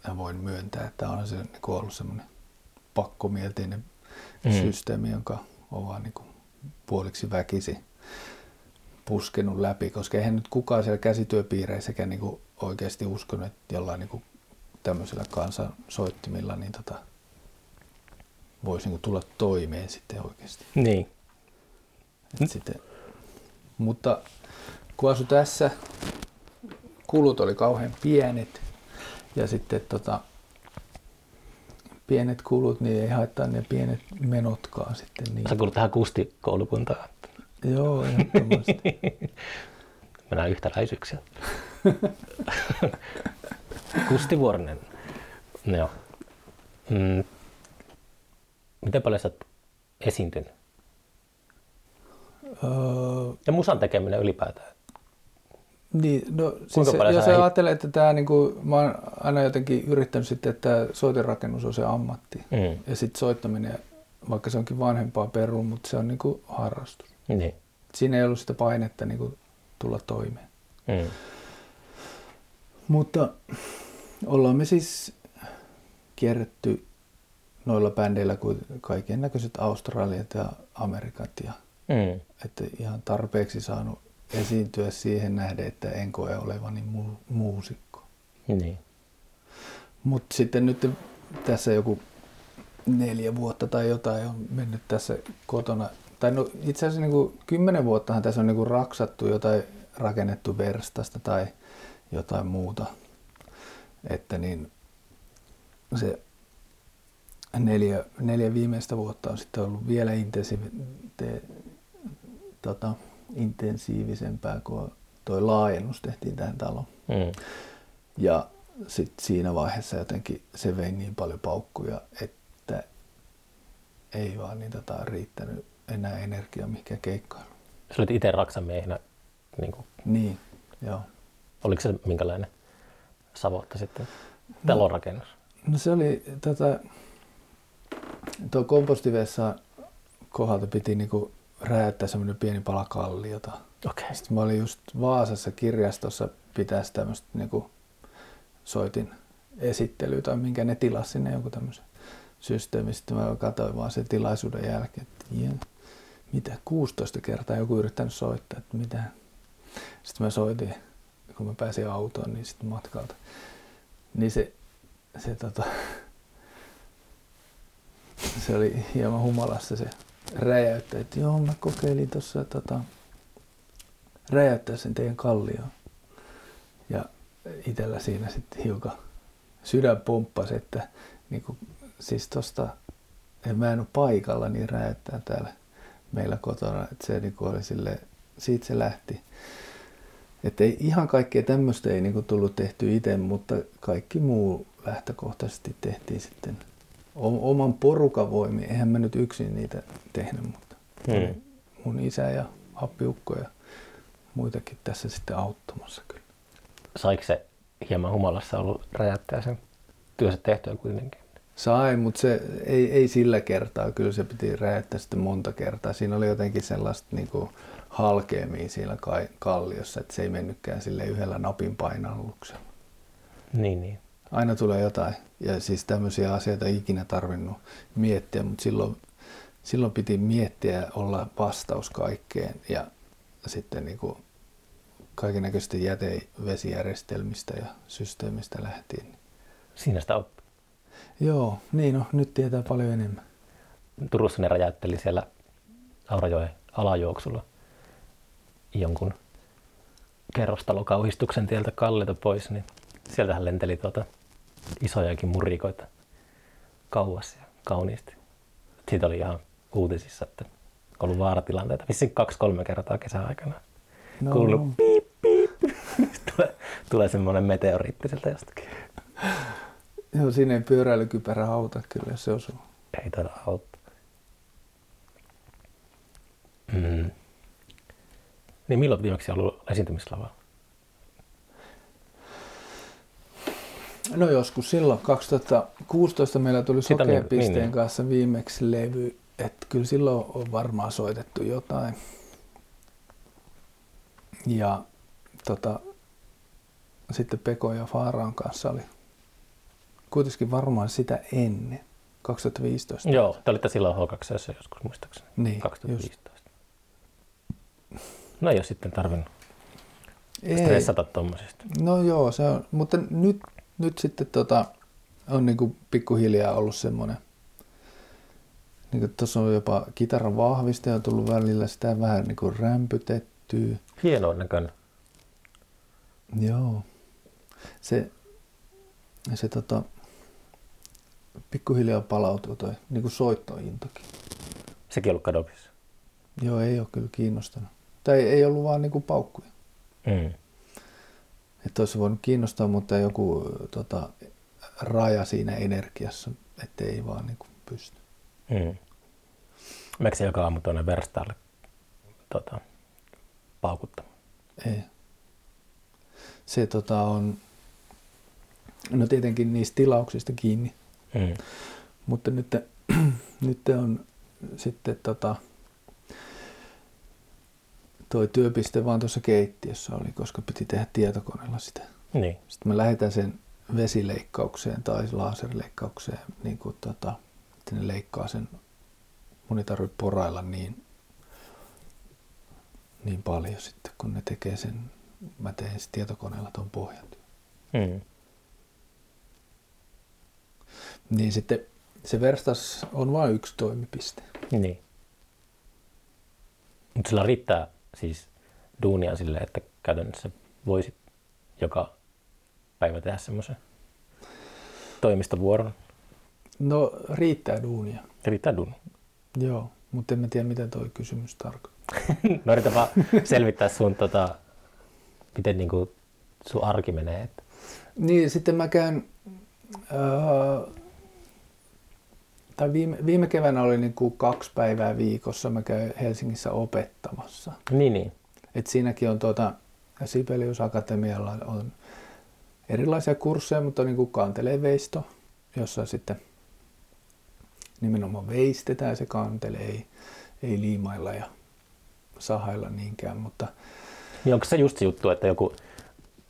ja voin myöntää, että on se niin ollut semmoinen pakkomielteinen mm. systeemi, jonka on vaan niin puoliksi väkisi puskenut läpi, koska eihän nyt kukaan siellä käsityöpiireissäkään niin oikeasti uskonut, että jollain niin tämmöisellä kansansoittimilla niin tota, voisi niin tulla toimeen sitten oikeasti. Niin. sitten, mutta kun asu tässä kulut oli kauhean pienet ja sitten tota, pienet kulut, niin ei haittaa ne pienet menotkaan sitten. Niin. Sä kuulut tähän Kusti-koulukuntaan. Joo, ehdottomasti. Mennään yhtäläisyyksiä. Kusti Vuorinen. Joo. Mm. Miten paljon sä oot esiintynyt? Öö... Ja musan tekeminen ylipäätään. Niin, no siis se, jos sä ajattelee, että tämä, niin kuin, mä oon aina jotenkin yrittänyt sitten, että soiterakennus on se ammatti. Mm. Ja sitten soittaminen, vaikka se onkin vanhempaa peruun, mutta se on niin kuin harrastus. Niin. Siinä ei ollut sitä painetta niin kuin, tulla toimeen. Mm. Mutta ollaan me siis kierretty noilla bändeillä kuin kaiken näköiset Australiat ja Amerikat. Ja, mm. Että ihan tarpeeksi saanut esiintyä siihen nähden, että en koe olevani mu- muusikko. Niin. Mutta sitten nyt tässä joku neljä vuotta tai jotain on mennyt tässä kotona Tai no, itse asiassa niin kuin, kymmenen vuottahan tässä on niin kuin raksattu jotain rakennettu verstasta tai jotain muuta. Että niin se neljä, neljä viimeistä vuotta on sitten ollut vielä intensiivi, te, tota, intensiivisempää, kun toi laajennus tehtiin tähän taloon. Mm. Ja sitten siinä vaiheessa jotenkin se vei niin paljon paukkuja, että ei vaan niin tota riittänyt enää energiaa mihinkään keikkailuun. Sä olit itse raksamiehenä, niin kuin, Niin, joo. oliko se minkälainen savotta sitten talonrakennus? No se oli tota, tuo kompostivessa kohdalta piti niinku räjäyttää semmoinen pieni pala kalliota. Okay. Sitten mä olin just Vaasassa kirjastossa pitää tämmöistä niinku, soitin esittelyä tai minkä ne tilasi sinne joku tämmöisen systeemi. Sitten mä katsoin vaan sen tilaisuuden jälkeen, että jee, mitä 16 kertaa joku yrittänyt soittaa, että mitä. Sitten mä soitin, kun mä pääsin autoon, niin sitten matkalta. Niin se, se tota, se oli hieman humalassa se räjäyttä, että joo mä kokeilin tuossa tota, räjäyttää sen teidän kallioon. Ja itellä siinä sitten hiukan sydän pomppasi, että niin kuin, siis tosta, en mä en ole paikalla, niin räjäyttää täällä meillä kotona. Että se niin oli sille, siitä se lähti. Että ei, ihan kaikkea tämmöistä ei niin tullut tehty itse, mutta kaikki muu lähtökohtaisesti tehtiin sitten oman porukan voimin. Eihän mä nyt yksin niitä tehnyt, mutta Hmm. mun isä ja appiukko ja muitakin tässä sitten auttamassa kyllä. Saiko se hieman humalassa ollut räjäyttää sen työnsä tehtyä kuitenkin? Sai, mutta se ei, ei sillä kertaa. Kyllä se piti räjäyttää sitten monta kertaa. Siinä oli jotenkin sellaista niin kuin halkeamia siinä kai- kalliossa, että se ei mennytkään sille yhdellä napin painalluksella. Niin, niin. Aina tulee jotain. Ja siis tämmöisiä asioita ei ikinä tarvinnut miettiä, mutta silloin, silloin piti miettiä ja olla vastaus kaikkeen. Ja sitten niin kuin kaikennäköistä jätevesijärjestelmistä ja systeemistä lähtien. Siinä sitä oppi. Joo, niin no, nyt tietää paljon enemmän. Turussa ne räjäytteli siellä Aurajoen alajuoksulla jonkun kerrostalokauhistuksen tieltä kalliota pois, niin sieltähän lenteli tuota isojakin murikoita kauas ja kauniisti. Siitä oli ihan uutisissa, että ollut vaaratilanteita. Vissiin kaksi-kolme kertaa kesäaikana. No, Kuuluu piip, piip. Tulee, tulee semmoinen meteoriitti sieltä jostakin. Joo, siinä ei pyöräilykypärä auta kyllä, se osuu. Ei taida auttaa. Mm. Niin milloin viimeksi ollut esiintymislavalla? No joskus silloin 2016 meillä tuli Sitä niin- Sokeapisteen niin, niin. kanssa viimeksi levy, että kyllä silloin on varmaan soitettu jotain. Ja tota, sitten Peko ja Faaraan kanssa oli kuitenkin varmaan sitä ennen, 2015. Joo, te olitte silloin H2 joskus muistaakseni. Niin, 2015. No ei ole sitten tarvinnut Ei, stressata tuommoisista. No joo, se on, mutta nyt, nyt sitten tota, on niinku pikkuhiljaa ollut semmoinen, niin tuossa on jopa kitaran vahvistaja tullut välillä sitä vähän niinku rämpytettyä. Hienoa näköinen. Joo. Se, se tota, pikkuhiljaa palautuu toi niinku soittointokin. Sekin on ollut kadopissa. Joo, ei ole kyllä kiinnostanut. Tai ei ollut vaan niinku paukkuja. Mm. Että olisi voinut kiinnostaa, mutta joku tota, raja siinä energiassa, että ei vaan niinku pysty. Mm. Meneekö se joka aamu tuonne verstaalle tota, paukuttamaan? Ei. Se tota, on, no tietenkin niistä tilauksista kiinni, Mm. mutta nyt, nyt on sitten tota, toi työpiste vaan tuossa keittiössä oli, koska piti tehdä tietokoneella sitä. Niin. Sitten mä lähetän sen vesileikkaukseen tai laserleikkaukseen, niin kuin tota, että ne leikkaa sen, mun ei tarvitse porailla niin, niin paljon sitten, kun ne tekee sen, mä teen sitten tietokoneella tuon pohjatyön. Mm. Niin sitten se verstas on vain yksi toimipiste. Niin. Mutta sillä riittää siis duunia sille, että käytännössä voisit joka päivä tehdä semmoisen toimistovuoron. No riittää duunia. Riittää duunia. Joo, mutta en mä tiedä mitä toi kysymys tarkoittaa. no yritän vaan selvittää sun, tota, miten niinku sun arki menee. Että. Niin, sitten mä käyn, äh, tai viime, viime keväänä oli niin kuin kaksi päivää viikossa, mä käyn Helsingissä opettamassa. Niin, niin. Et siinäkin on tuota, Sibelius Akatemialla on erilaisia kursseja, mutta niin kuin kantelee veisto, jossa sitten nimenomaan veistetään se kantele, ei, ei liimailla ja sahailla niinkään, mutta... Niin onko se just se juttu, että joku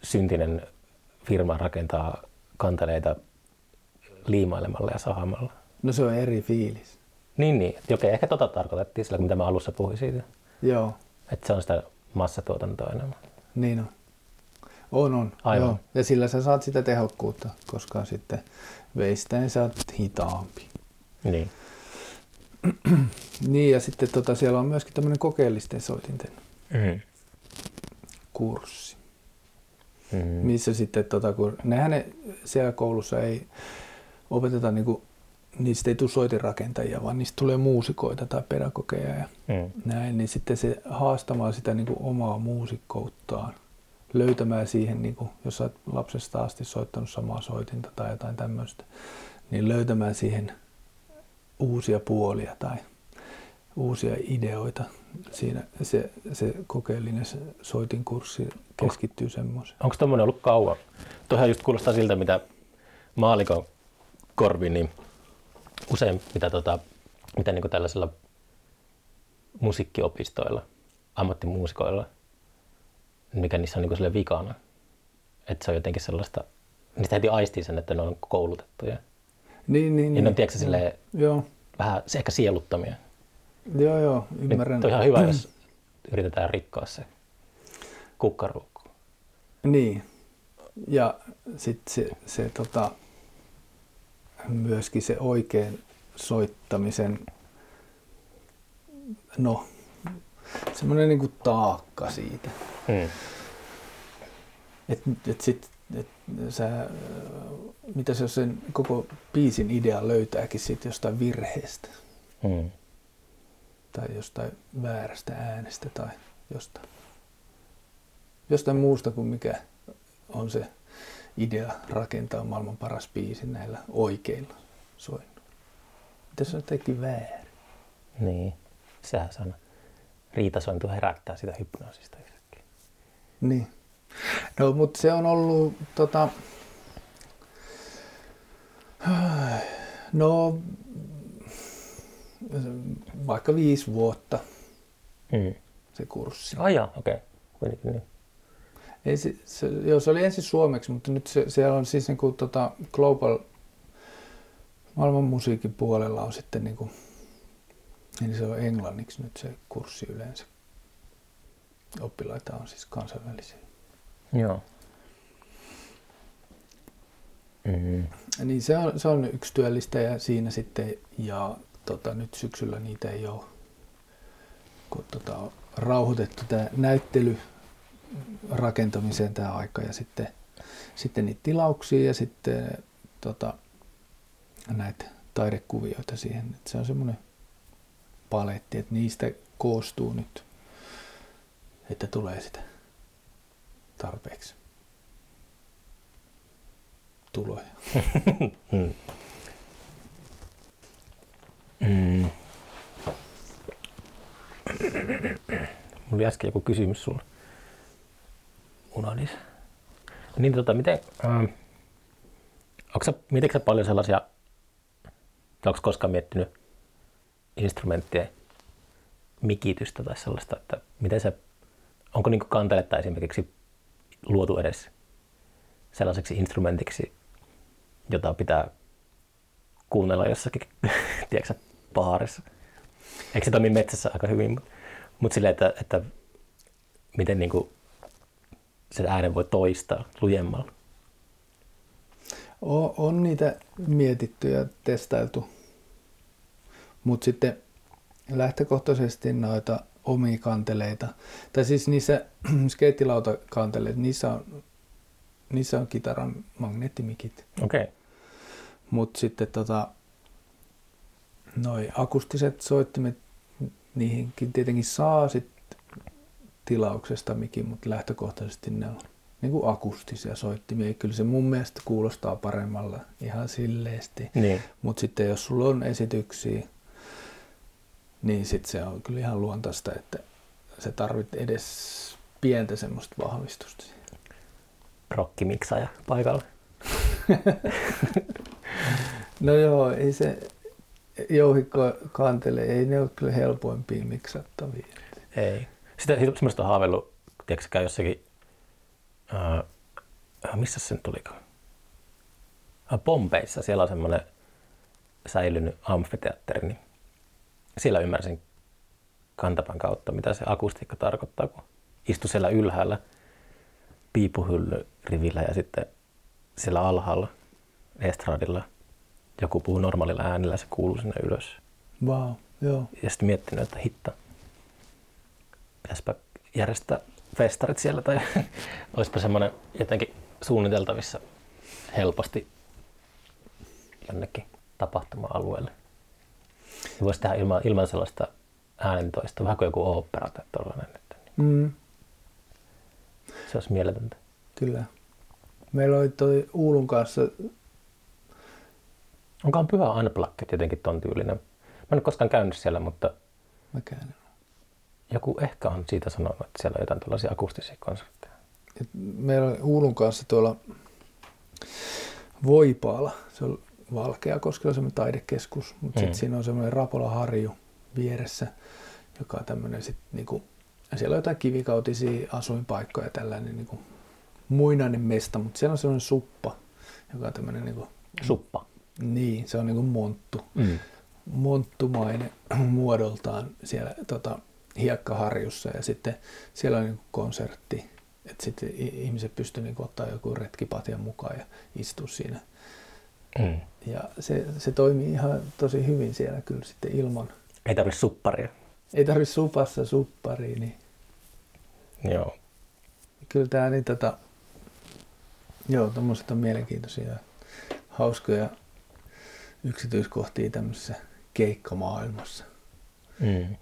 syntinen firma rakentaa kanteleita liimailemalla ja sahamalla? No se on eri fiilis. Niin, niin. Okei, ehkä tota tarkoitettiin sillä, mitä mä alussa puhuin siitä. Joo. Että se on sitä massatuotantoa enemmän. Niin on. On, on. Aivan. Joo. Ja sillä sä saat sitä tehokkuutta, koska sitten veistäen sä oot hitaampi. Niin. niin, ja sitten tota, siellä on myöskin tämmöinen kokeellisten soitinten mm. kurssi. Mm. Missä sitten, tota, kun nehän ne siellä koulussa ei opeteta, niin kuin, niistä ei tule soitinrakentajia, vaan niistä tulee muusikoita tai pedagogeja ja mm. näin, niin sitten se haastamaan sitä niin kuin omaa muusikkouttaan, löytämään siihen, niin kuin, jos olet lapsesta asti soittanut samaa soitinta tai jotain tämmöistä, niin löytämään siihen uusia puolia tai uusia ideoita. Siinä se, se kokeellinen soitin kurssi keskittyy semmoiseen. Onko tuommoinen ollut kauan? Tuohan just kuulostaa siltä, mitä maalikon korvi, niin usein mitä, tota, mitä niin tällaisilla musiikkiopistoilla, ammattimuusikoilla, mikä niissä on niin sille vikana. Että se on jotenkin sellaista, niistä heti aistii sen, että ne on koulutettuja. Niin, niin, niin. ne on tiedätkö, silleen, joo. vähän se ehkä sieluttamia. Joo, joo, ymmärrän. Niin, on ihan hyvä, jos yritetään rikkoa se kukkaruukku. Niin. Ja sitten se, se tota, myöskin se oikein soittamisen, no, semmoinen niinku taakka siitä. Hmm. Et, et sit, et sä, mitä jos sen koko biisin idea löytääkin sit jostain virheestä. Hmm. Tai jostain väärästä äänestä tai jostain, jostain muusta kuin mikä on se idea rakentaa maailman paras biisi näillä oikeilla soinnuilla. Mitä se on teki väärin? Niin, sehän on. Riitasointu herättää sitä hypnoosista yhtäkkiä. Niin. No, mutta se on ollut tota, no, vaikka viisi vuotta hmm. se kurssi. Ai okei. Okay. Niin. Ei, se, se, joo, se oli ensin suomeksi, mutta nyt se, siellä on siis niinku, tota, global maailman musiikin puolella on sitten niinku, niin se on englanniksi nyt se kurssi yleensä. Oppilaita on siis kansainvälisiä. Joo. Mm-hmm. Niin se on, se on yksi työllistäjä siinä sitten ja tota, nyt syksyllä niitä ei ole, kun tota, on rauhoitettu tämä näyttely rakentamiseen tämä aika ja sitten, sitten niitä tilauksia ja sitten tota, näitä taidekuvioita siihen. Et se on semmoinen paletti, että niistä koostuu nyt, että tulee sitä tarpeeksi tuloja. mm. Mulla oli äsken joku kysymys sulla. Unohdin. Niin tota, miten, ähm, sä, sä paljon sellaisia, onko koskaan miettinyt instrumenttien mikitystä tai sellaista, että miten se, onko niin kanteletta esimerkiksi luotu edes sellaiseksi instrumentiksi, jota pitää kuunnella jossakin, tiedätkö baarissa. Eikö se toimi metsässä aika hyvin, mutta mut silleen, että, että miten niin kuin sen äänen voi toistaa lujemmalla. On, on niitä mietitty ja testailtu, mutta sitten lähtökohtaisesti noita omia kanteleita. Tai siis niissä skeittilautakanteleita, niissä on, niissä on kitaran magneettimikit. Okei. Okay. Mutta sitten tota, noi akustiset soittimet, niihinkin tietenkin saa sit tilauksesta mikin, mutta lähtökohtaisesti ne on niin kuin akustisia soittimia. Kyllä se mun mielestä kuulostaa paremmalla ihan silleesti. Niin. Mutta sitten jos sulla on esityksiä, niin sitten se on kyllä ihan luontaista, että se tarvit edes pientä semmoista vahvistusta. Rokkimiksaja paikalla. No joo, ei se jouhikko kantele, ei ne ole kyllä helpoimpia miksattavia. Ei. Sitä, sitä semmoista on haaveillut, tiedätkö, käy jossakin, ää, missä se nyt tulikaan? Ää, Pompeissa, siellä on semmoinen säilynyt amfiteatteri, niin siellä ymmärsin kantapän kautta, mitä se akustiikka tarkoittaa, kun istu siellä ylhäällä piipuhylly rivillä ja sitten siellä alhaalla estradilla joku puhuu normaalilla äänellä, se kuuluu sinne ylös. Vau, joo. Ja sitten miettinyt, että hitta, pitäisipä järjestää festarit siellä tai olisipa semmoinen jotenkin suunniteltavissa helposti jonnekin tapahtuma-alueelle. Ja voisi tehdä ilman, ilman sellaista äänentoista, vähän kuin joku opera tai tollainen. Että niin Mm, se olisi mieletöntä. kyllä. Meillä oli toi Uulun kanssa, Onkaan pyhä unplugged jotenkin ton tyylinen. Mä en ole koskaan käynyt siellä, mutta en ole. Joku ehkä on siitä sanonut, että siellä on jotain tällaisia akustisia konsertteja. Et meillä Uulun kanssa tuolla Voipaala, se on Valkeakoskella semmoinen taidekeskus, mutta Mm. sitten siinä on semmoinen Rapola Harju vieressä, joka on tämmöinen sitten niinku, siellä on jotain kivikautisia asuinpaikkoja ja tällainen niinku muinainen mesta, mutta siellä on semmoinen suppa, joka on tämmöinen niinku, Suppa. niin, se on niinku monttu, Mm. monttumainen muodoltaan siellä tota, hiekkaharjussa ja sitten siellä on niinku konsertti, että sitten ihmiset pystyvät niinku ottaa joku retkipatjan mukaan ja istua siinä. Mm. Ja se, se toimii ihan tosi hyvin siellä kyllä sitten ilman. Ei tarvitse supparia. Ei tarvitse supassa suppariin, niin Joo. kyllä tämä niin tota, joo, tommoset on mielenkiintoisia ja hauskoja yksityiskohtia tämmöisessä keikkamaailmassa Mm.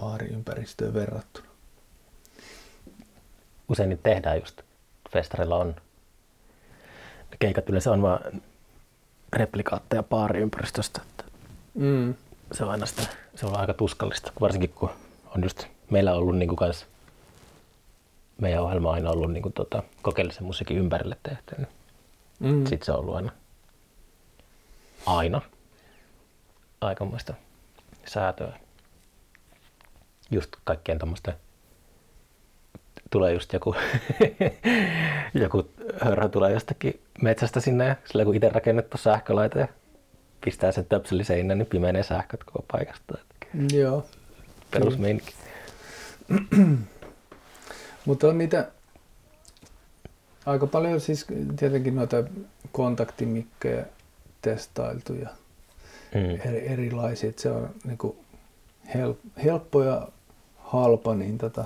Baariympäristöön verrattuna. Usein niitä tehdään just, festareilla on, ne keikat yleensä on vaan replikaatteja baariympäristöstä. Että Mm. se on aina sitä, se on aika tuskallista, varsinkin kun on just, meillä ollut niin kuin kans, meidän ohjelma on aina ollut niin kuin tota, kokeellisen musiikin ympärille tehty, niin Mm. sitten se on ollut aina, aina aikamoista säätöä. Just kaikkien tuommoisten, tulee just joku, joku hörhö tulee jostakin metsästä sinne ja sillä kun itse rakennettu sähkölaite ja pistää sen töpseli seinään, niin pimenee sähköt koko paikasta. Joo, Perusmeininki. mutta on niitä aika paljon siis tietenkin noita kontaktimikkejä testailtu ja Mm. eri, erilaisia. että Se on niinku hel, helppo ja halpa niin tota,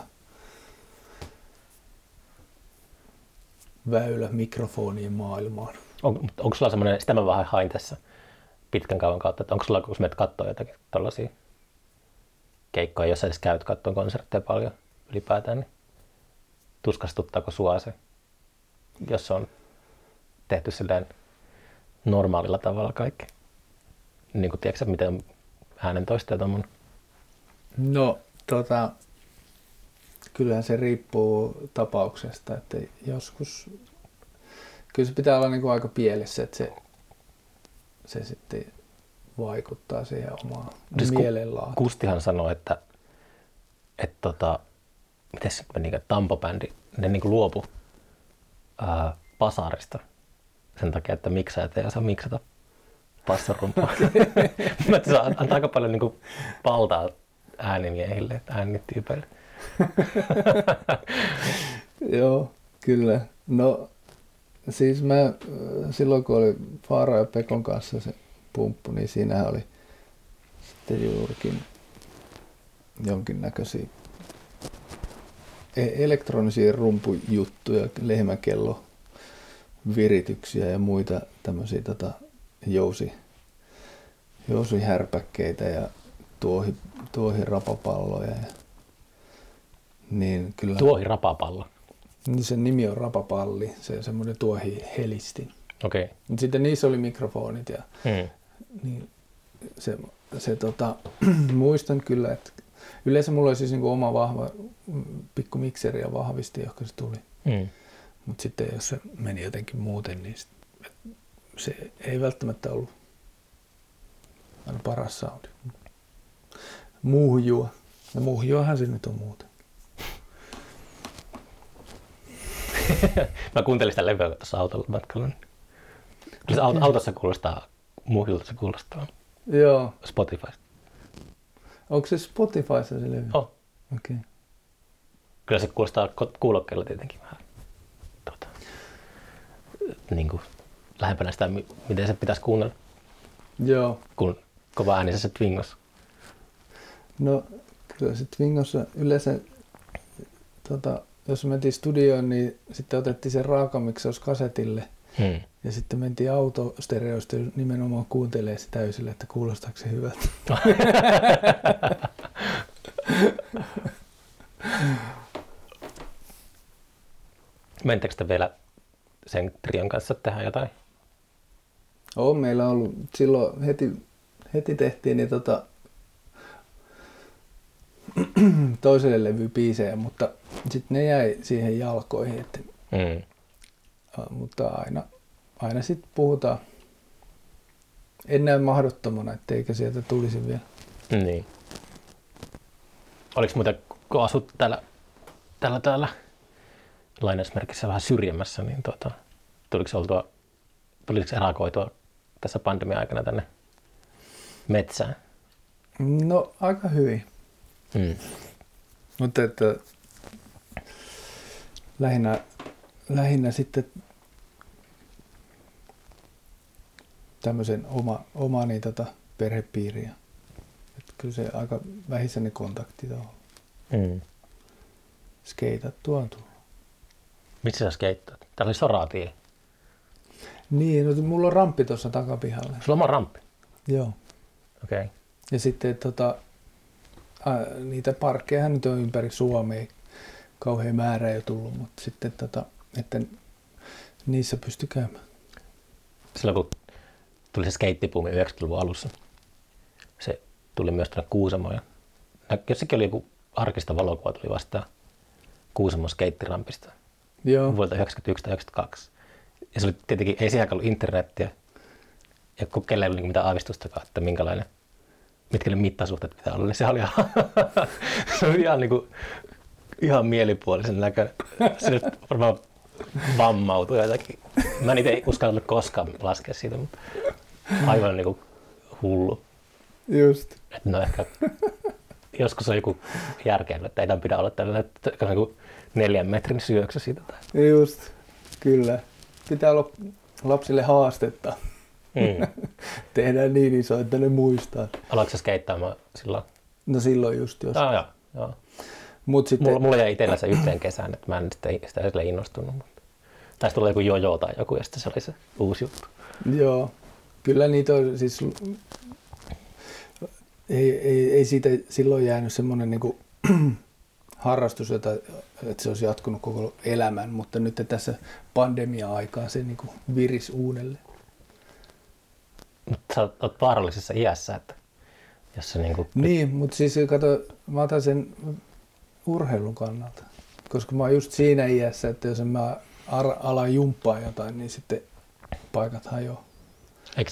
väylä mikrofonien maailmaan. On, onko sulla semmoinen, sitä mä vähän hain tässä pitkän kauan kautta, että onko sulla, kun menet katsoa jotakin tällaisia keikkoja, jos sä edes käyt katsoa konsertteja paljon ylipäätään, niin tuskastuttaako sua se, jos se on tehty silleen normaalilla tavalla kaikki? Niin kuin tiedätkö, miten äänentoista ja tommonen? No, tota, kyllähän se riippuu tapauksesta, että joskus, kyllä se pitää olla niin kuin aika pielessä, että se, se sitten vaikuttaa siihen omaan Siis mielenlaatuun. Kustihan sanoi, että, että tota, miten se meni, Tampo-bändi, ne niin luopu ää, pasarista sen takia, että miksaajat ei osaa miksata passarumpua. Mä antaa aika paljon niin kuin, valtaa äänimiehille, äänityypeille. Joo, kyllä. No, siis mä äh, silloin kun oli Faara ja Pekon kanssa se pumppu, niin siinähän oli sitten juurikin jonkinnäköisiä e- elektronisia rumpujuttuja, lehmäkello, virityksiä ja muita tämmöisiä tota, jousi, jousihärpäkkeitä ja tuohi, tuohirapapalloja. Ja, niin kyllä, Tuohirapapallo. niin sen nimi on rapapalli, se on semmoinen tuohihelistin. Okei. Okay. Sitten niissä oli mikrofonit ja Mm. niin se, se tota, muistan kyllä, että yleensä mulla oli siis niinku oma vahva pikku mikseri ja vahvisti, johon se tuli. Mm. Mutta sitten jos se meni jotenkin muuten, niin sit, se ei välttämättä ollut aina paras soundi. Muuhjua. No muuhjuahan se nyt on muuten. Mä kuuntelin sitä levyä tuossa autolla matkalla. Kyllä se auto, autossa kuulostaa, muhjulta se kuulostaa Joo. Spotify. Onko se Spotifyssa se levy? Oh. Okei. Okay. Kyllä se kuulostaa kuulokkeella tietenkin vähän tota, niin kuin, lähempänä sitä, mi- miten se pitäisi kuunnella, Joo. kun kova äänisessä Twingossa. No kyllä se Twingossa yleensä, tota, jos mentiin studioon, niin sitten otettiin se raakamiksaus kasetille Hmm. ja sitten mentiin autostereosta nimenomaan kuuntelemaan se täysille, että kuulostaako se hyvältä. Mentekö te vielä sen trion kanssa tehdä jotain? On meillä ollut, silloin heti, heti tehtiin niin tota, toiselle levy biisejä, mutta sitten ne jäi siihen jalkoihin, että, äh, mutta aina, aina sitten puhutaan. En näe mahdottomana, etteikö sieltä tulisi vielä. Niin. Oliko muuten, kun asut täällä, täällä, täällä lainausmerkissä vähän syrjemmässä, niin tuota, tuliko oltua, tuliko erakoitua tässä pandemia aikana tänne metsään? No aika hyvin, Mm. mutta että lähinnä, lähinnä sitten tämmöisen oma, oma niin tota, perhepiiriä. Että kyllä se aika vähissä ne kontaktit on. Mm. Skeitattua on tullut. Missä sä skeittaat? Täällä oli soratie. Niin, no, mulla on ramppi tuossa takapihalle. Sulla on ramppi. Joo. Okei. Okay. Ja sitten tota, niitä parkkeja nyt on ympäri Suomea. Kauhean määrä ei ole tullut, mutta sitten tota, että niissä pysty käymään. Silloin kun tuli se skeittipuumi 90-luvun alussa, se tuli myös tuonne Kuusamoon. Jossakin oli joku arkista valokuva tuli vastaan Kuusamon skeittirampista Joo. vuodelta 1991 tai 1992. Ja se oli tietenkin, ei siihen ollut internettiä. Ja kun kelle ei ollut niinku mitään aavistustakaan, että minkälainen, mitkä ne mittasuhteet pitää olla, niin se oli ihan, se oli ihan, niinku, ihan mielipuolisen näköinen. Se nyt varmaan vammautui jotakin. Mä en itse uskaltanut koskaan laskea siitä, mutta aivan niinku hullu. Just. Että no ehkä joskus on joku järkeily, että ei tämän pidä olla tällainen että joku neljän metrin syöksy siitä. Tai. Just. Kyllä. Pitää olla lapsille haastetta. Mm. Tehdään niin iso, että ne muistaa. Aloitko skeittaamaan silloin? No silloin just jos. Joo, joo. joo. Mut sitten, Mulla, mulla jäi itsellä se yhteen kesään, että mä en sitten sitä sille innostunut. Mutta... Taisi tulla joku jojo tai joku, ja sitten se oli se uusi juttu. Joo, kyllä niitä on siis, ei, ei, ei siitä silloin jäänyt semmoinen niinku harrastus, jota, että se olisi jatkunut koko elämän, mutta nyt tässä pandemia-aikaa se niinku viris uudelleen. Mutta sä oot, vaarallisessa iässä, että jos se niinku... Niin, mutta siis kato, mä otan sen urheilun kannalta, koska mä oon just siinä iässä, että jos mä ar- ala jumppaa jotain, niin sitten paikat hajoaa. Eikö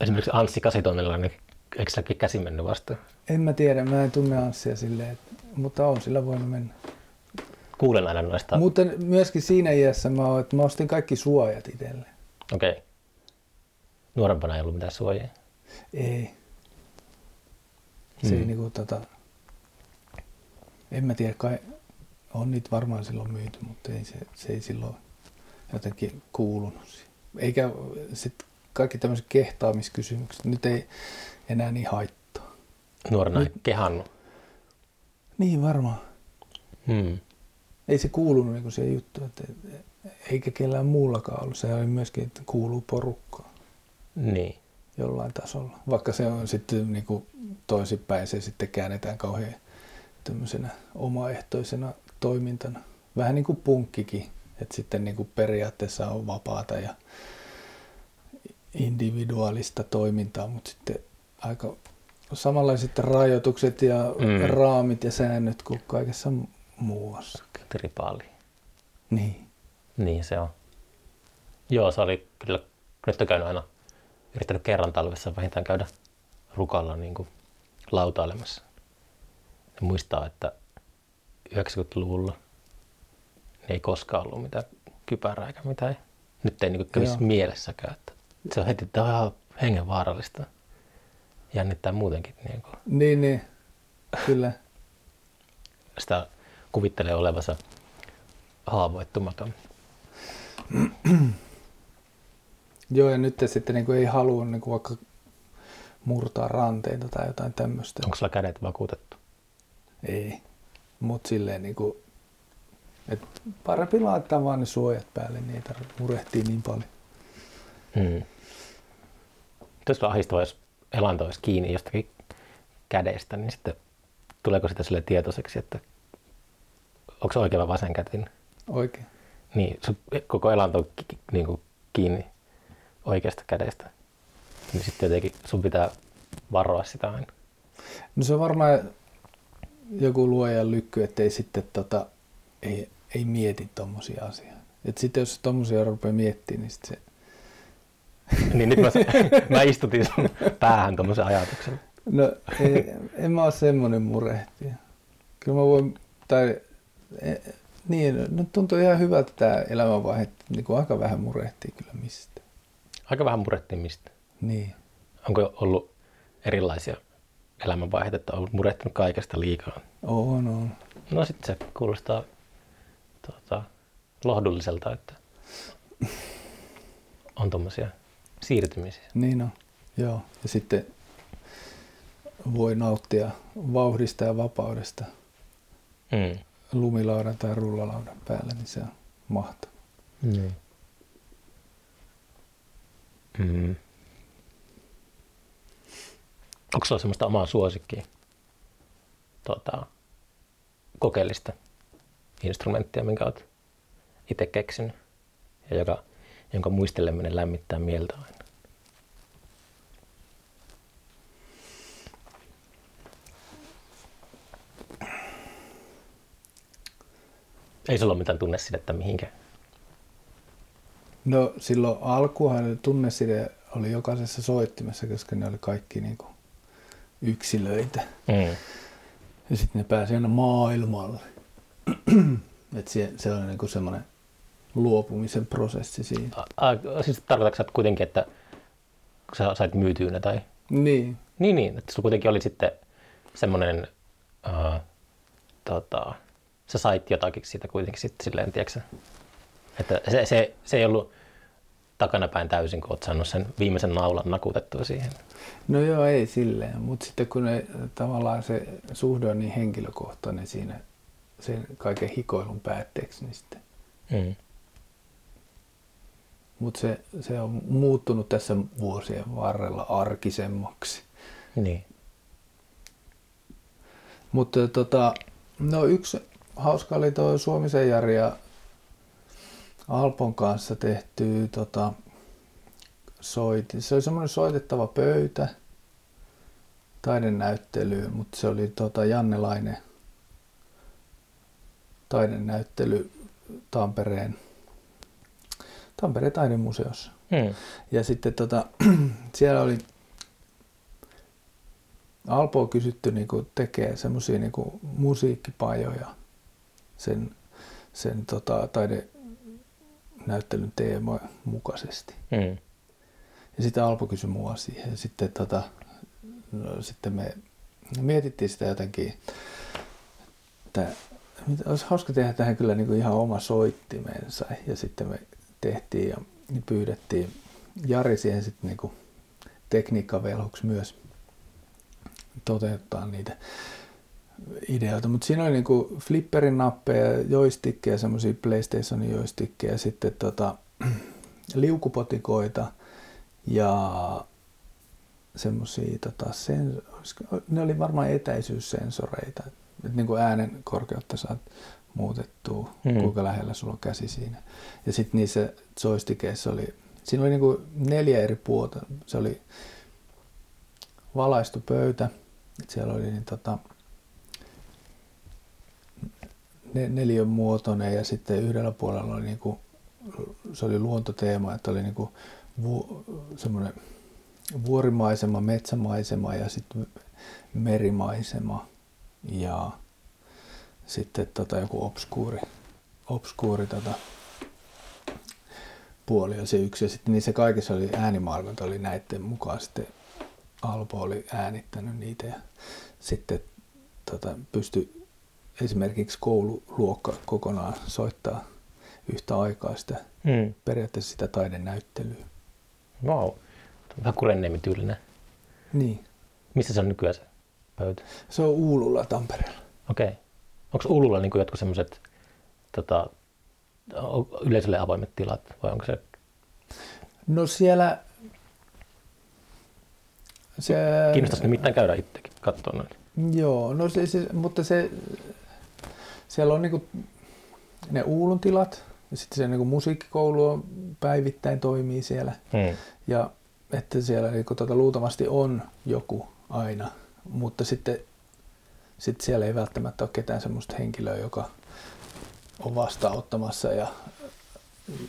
esimerkiksi Anssi Kasitonnella, niin eikö silläkin käsi mennyt vastaan? En mä tiedä, mä en tunne Anssia silleen, että, mutta on sillä voinut mennä. Kuulen aina noista. Mutta myöskin siinä iässä mä, oon, että mä ostin kaikki suojat itselle. Okei. Okay. Nuorempana ei ollut mitään suojia. Ei. Se ei Hmm. niinku tota... En mä tiedä, kai on niitä varmaan silloin myyty, mutta ei se, se ei silloin jotenkin kuulunut. siihen. Eikä sit kaikki tämmöiset kehtaamiskysymykset, nyt ei enää niin haittaa. Nuorena Nyt- ei kehannut. Niin varmaan. Hmm. Ei se kuulunut niin siihen juttuun, että eikä kellään muullakaan ollut. Se oli myöskin, että kuuluu porukkaan Niin. jollain tasolla. Vaikka se on sitten niin kuin toisinpäin, se sitten käännetään kauhean tämmöisenä omaehtoisena toimintana. Vähän niin kuin punkkikin, että sitten niin kuin periaatteessa on vapaata ja individuaalista toimintaa, mutta sitten aika samanlaiset rajoitukset ja Mm. raamit ja säännöt kuin kaikessa muuassakin. Tripaali. Niin. Niin se on. Joo, se oli kyllä, nyt on käynyt aina, yrittänyt kerran talvessa vähintään käydä rukalla niin kuin lautailemassa. Ja muistaa, että 90-luvulla ei koskaan ollut mitään kypärää eikä mitään. Nyt ei niin kävisi mielessäkään. Että se on heti että on ihan hengenvaarallista. Jännittää muutenkin. Niin kuin Niin, niin. Kyllä. sitä kuvittelee olevansa haavoittumaton. Joo, ja nyt sitten niin kuin ei halua niin kuin vaikka murtaa ranteita tai jotain tämmöistä. Onko sulla kädet vakuutettu? Ei. Mutta silleen niin kuin, että parempi laittaa vaan ne suojat päälle, niin ei tarvitse murehtia niin paljon. Mm. Jos sulla ahdistava, jos elanto olisi kiinni jostakin kädestä, niin sitten tuleeko sitä sille tietoiseksi, että onko se oikein vai vasen kätin? Oikein. Niin, sun koko elanto on niin kuin kiinni oikeasta kädestä. Niin sitten jotenkin sun pitää varoa sitä aina. No se on varmaan joku luojan lykky, ettei sitten tota, ei, ei mieti tommosia asioita. Et sitten jos tommosia rupeaa miettimään, niin sit se, Niin nyt mä, mä istutin sun päähän tuommoisen ajatuksen. no ei, en mä oo semmonen murehtija. Kyllä mä voin, tai e, niin, no tuntuu ihan hyvältä tää elämänvaihe, että niin aika vähän murehtii kyllä mistä. Aika vähän murehtiin mistä. Niin. Onko ollut erilaisia elämänvaiheita, että on murehtinut kaikesta liikaa? On, on. No sitten se kuulostaa tuota, lohdulliselta, että on tuommoisia siirtymisiä. Niin on, joo. Ja sitten voi nauttia vauhdista ja vapaudesta Mm. lumilaudan tai rullalaudan päällä, niin se on mahtavaa. Mm. Mm. Onko sulla semmoista omaa suosikkia tuota, kokeellista instrumenttia, minkä olet itse keksinyt ja joka, jonka muisteleminen lämmittää mieltä aina? Ei sulla ole mitään tunnesidettä mihinkään. No silloin alkuhan tunneside oli jokaisessa soittimessa, koska ne oli kaikki niin kuin yksilöitä. Mm. Ja sitten ne pääsi aina maailmalle. Et se, se on niin kuin semmoinen luopumisen prosessi siinä. A, a, siis tarkoitatko sä kuitenkin, että sä sait myytyä ne tai... Niin, Niin, niin, että sulla kuitenkin oli sitten semmoinen, uh, tota, sä sait jotakin siitä kuitenkin sitten silleen, tiedätkö? Että se, se, se ei ollut takanapäin täysin, kun oot saanut sen viimeisen naulan nakutettua siihen. no joo, ei silleen. Mutta sitten kun ne, tavallaan se suhde on niin henkilökohtainen siinä sen kaiken hikoilun päätteeksi, niin sitten Mm. Mutta se, se on muuttunut tässä vuosien varrella arkisemmaksi. Niin. Mutta tota, no yksi hauska oli tuo Suomisen Jari ja Alpon kanssa tehty tota, soiti. Se oli semmoinen soitettava pöytä, taidenäyttely, mutta se oli tota Jannelainen taidenäyttely Tampereen, Tampereen taidemuseossa. Mm. Ja sitten tota, siellä oli Alpo on kysytty niinku tekee semmoisia niinku musiikkipajoja sen, sen tota, taidenäyttelyn teemojen mukaisesti. Mm. Ja sitten Alpo kysyi mua siihen. Sitten, tota, no, sitten me mietittiin sitä jotenkin, että olisi hauska tehdä tähän kyllä niin kuin ihan oma soittimensa. Ja sitten me tehtiin ja pyydettiin Jari siihen sitten niin kuin tekniikkavelhoksi myös toteuttaa niitä. Ideoita, mutta siinä oli niinku flipperin nappeja, joystickeja, semmoisia PlayStationin joystickeja, ja sitten tota, liukupotikoita ja semmoisia, tota, sen, ne oli varmaan etäisyyssensoreita, että niin kuin äänen korkeutta saat muutettua, mm. kuinka lähellä sulla on käsi siinä. Ja sitten niissä joystickeissa oli, siinä oli niin kuin neljä eri puolta. Se oli valaistu pöytä, siellä oli niin tota, neljän muotoinen ja sitten yhdellä puolella oli niin kuin, se oli luontoteema, että oli niin kuin vu, semmoinen vuorimaisema, metsämaisema ja sitten merimaisema ja sitten tota joku obskuuri, obskuuri tota puoli oli se yksi. Ja sitten niissä kaikissa oli äänimaailmat oli näiden mukaan sitten Alpo oli äänittänyt niitä ja sitten tota, pystyi esimerkiksi koululuokka kokonaan soittaa yhtä aikaa sitä, hmm. periaatteessa sitä taidenäyttelyä. Wow. Vähän Kurenniemen tyylinen. Niin. Missä se on nykyään se pöytä? Se on Uululla Tampereella. Okei. Okay. Onko Uululla niin jotkut semmoiset tota, yleisölle avoimet tilat vai onko se? No siellä... Se... Kiinnostaisi nimittäin käydä itsekin katsoa noita. Joo, no se, se, mutta se, siellä on niinku ne Uulun tilat ja sitten se niinku musiikkikoulu on päivittäin toimii siellä. Hmm. Ja että siellä niin tuota, luultavasti on joku aina, mutta sitten sit siellä ei välttämättä ole ketään sellaista henkilöä, joka on vastaanottamassa ja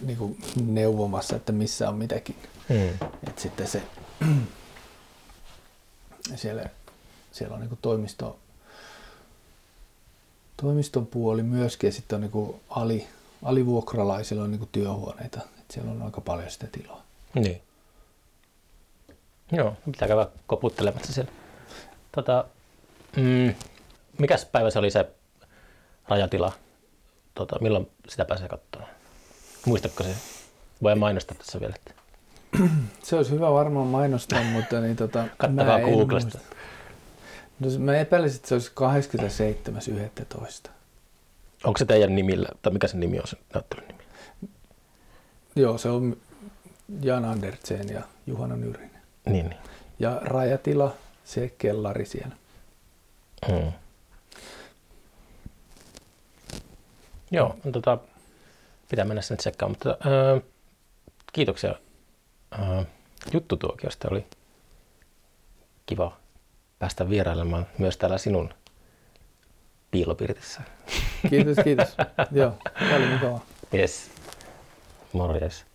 niin kuin neuvomassa, että missä on mitäkin. Mm. Et sitten se, siellä, siellä on niin kuin toimisto, toimiston puoli myöskin ja sitten on niin kuin ali, alivuokralaisilla on niin kuin työhuoneita. Et siellä on aika paljon sitä tilaa. Niin. Joo, pitää käydä koputtelemassa siellä. Tota, mm, mikäs päivä se oli se rajatila? Tota, milloin sitä pääsee katsomaan? Muistatko se? Voi mainostaa tässä vielä. Että... Se olisi hyvä varmaan mainostaa, mutta niin tota, Kattakaa Googlesta. No, mä epäilisin, että se olisi 27.11. Onko se teidän nimillä, tai mikä se nimi on, se näyttelyn nimi? Joo, se on Jan Andersen ja Juhana Nyrinen. Niin, niin. Ja rajatila, se kellari siellä. Hmm. Joo, tota, pitää mennä sen tsekkaamaan. Mutta, äh, kiitoksia äh, juttutuokiosta. Oli kiva päästä vierailemaan myös täällä sinun piilopirtissä. Kiitos, kiitos. Joo, oli mukavaa. Yes. Morjes.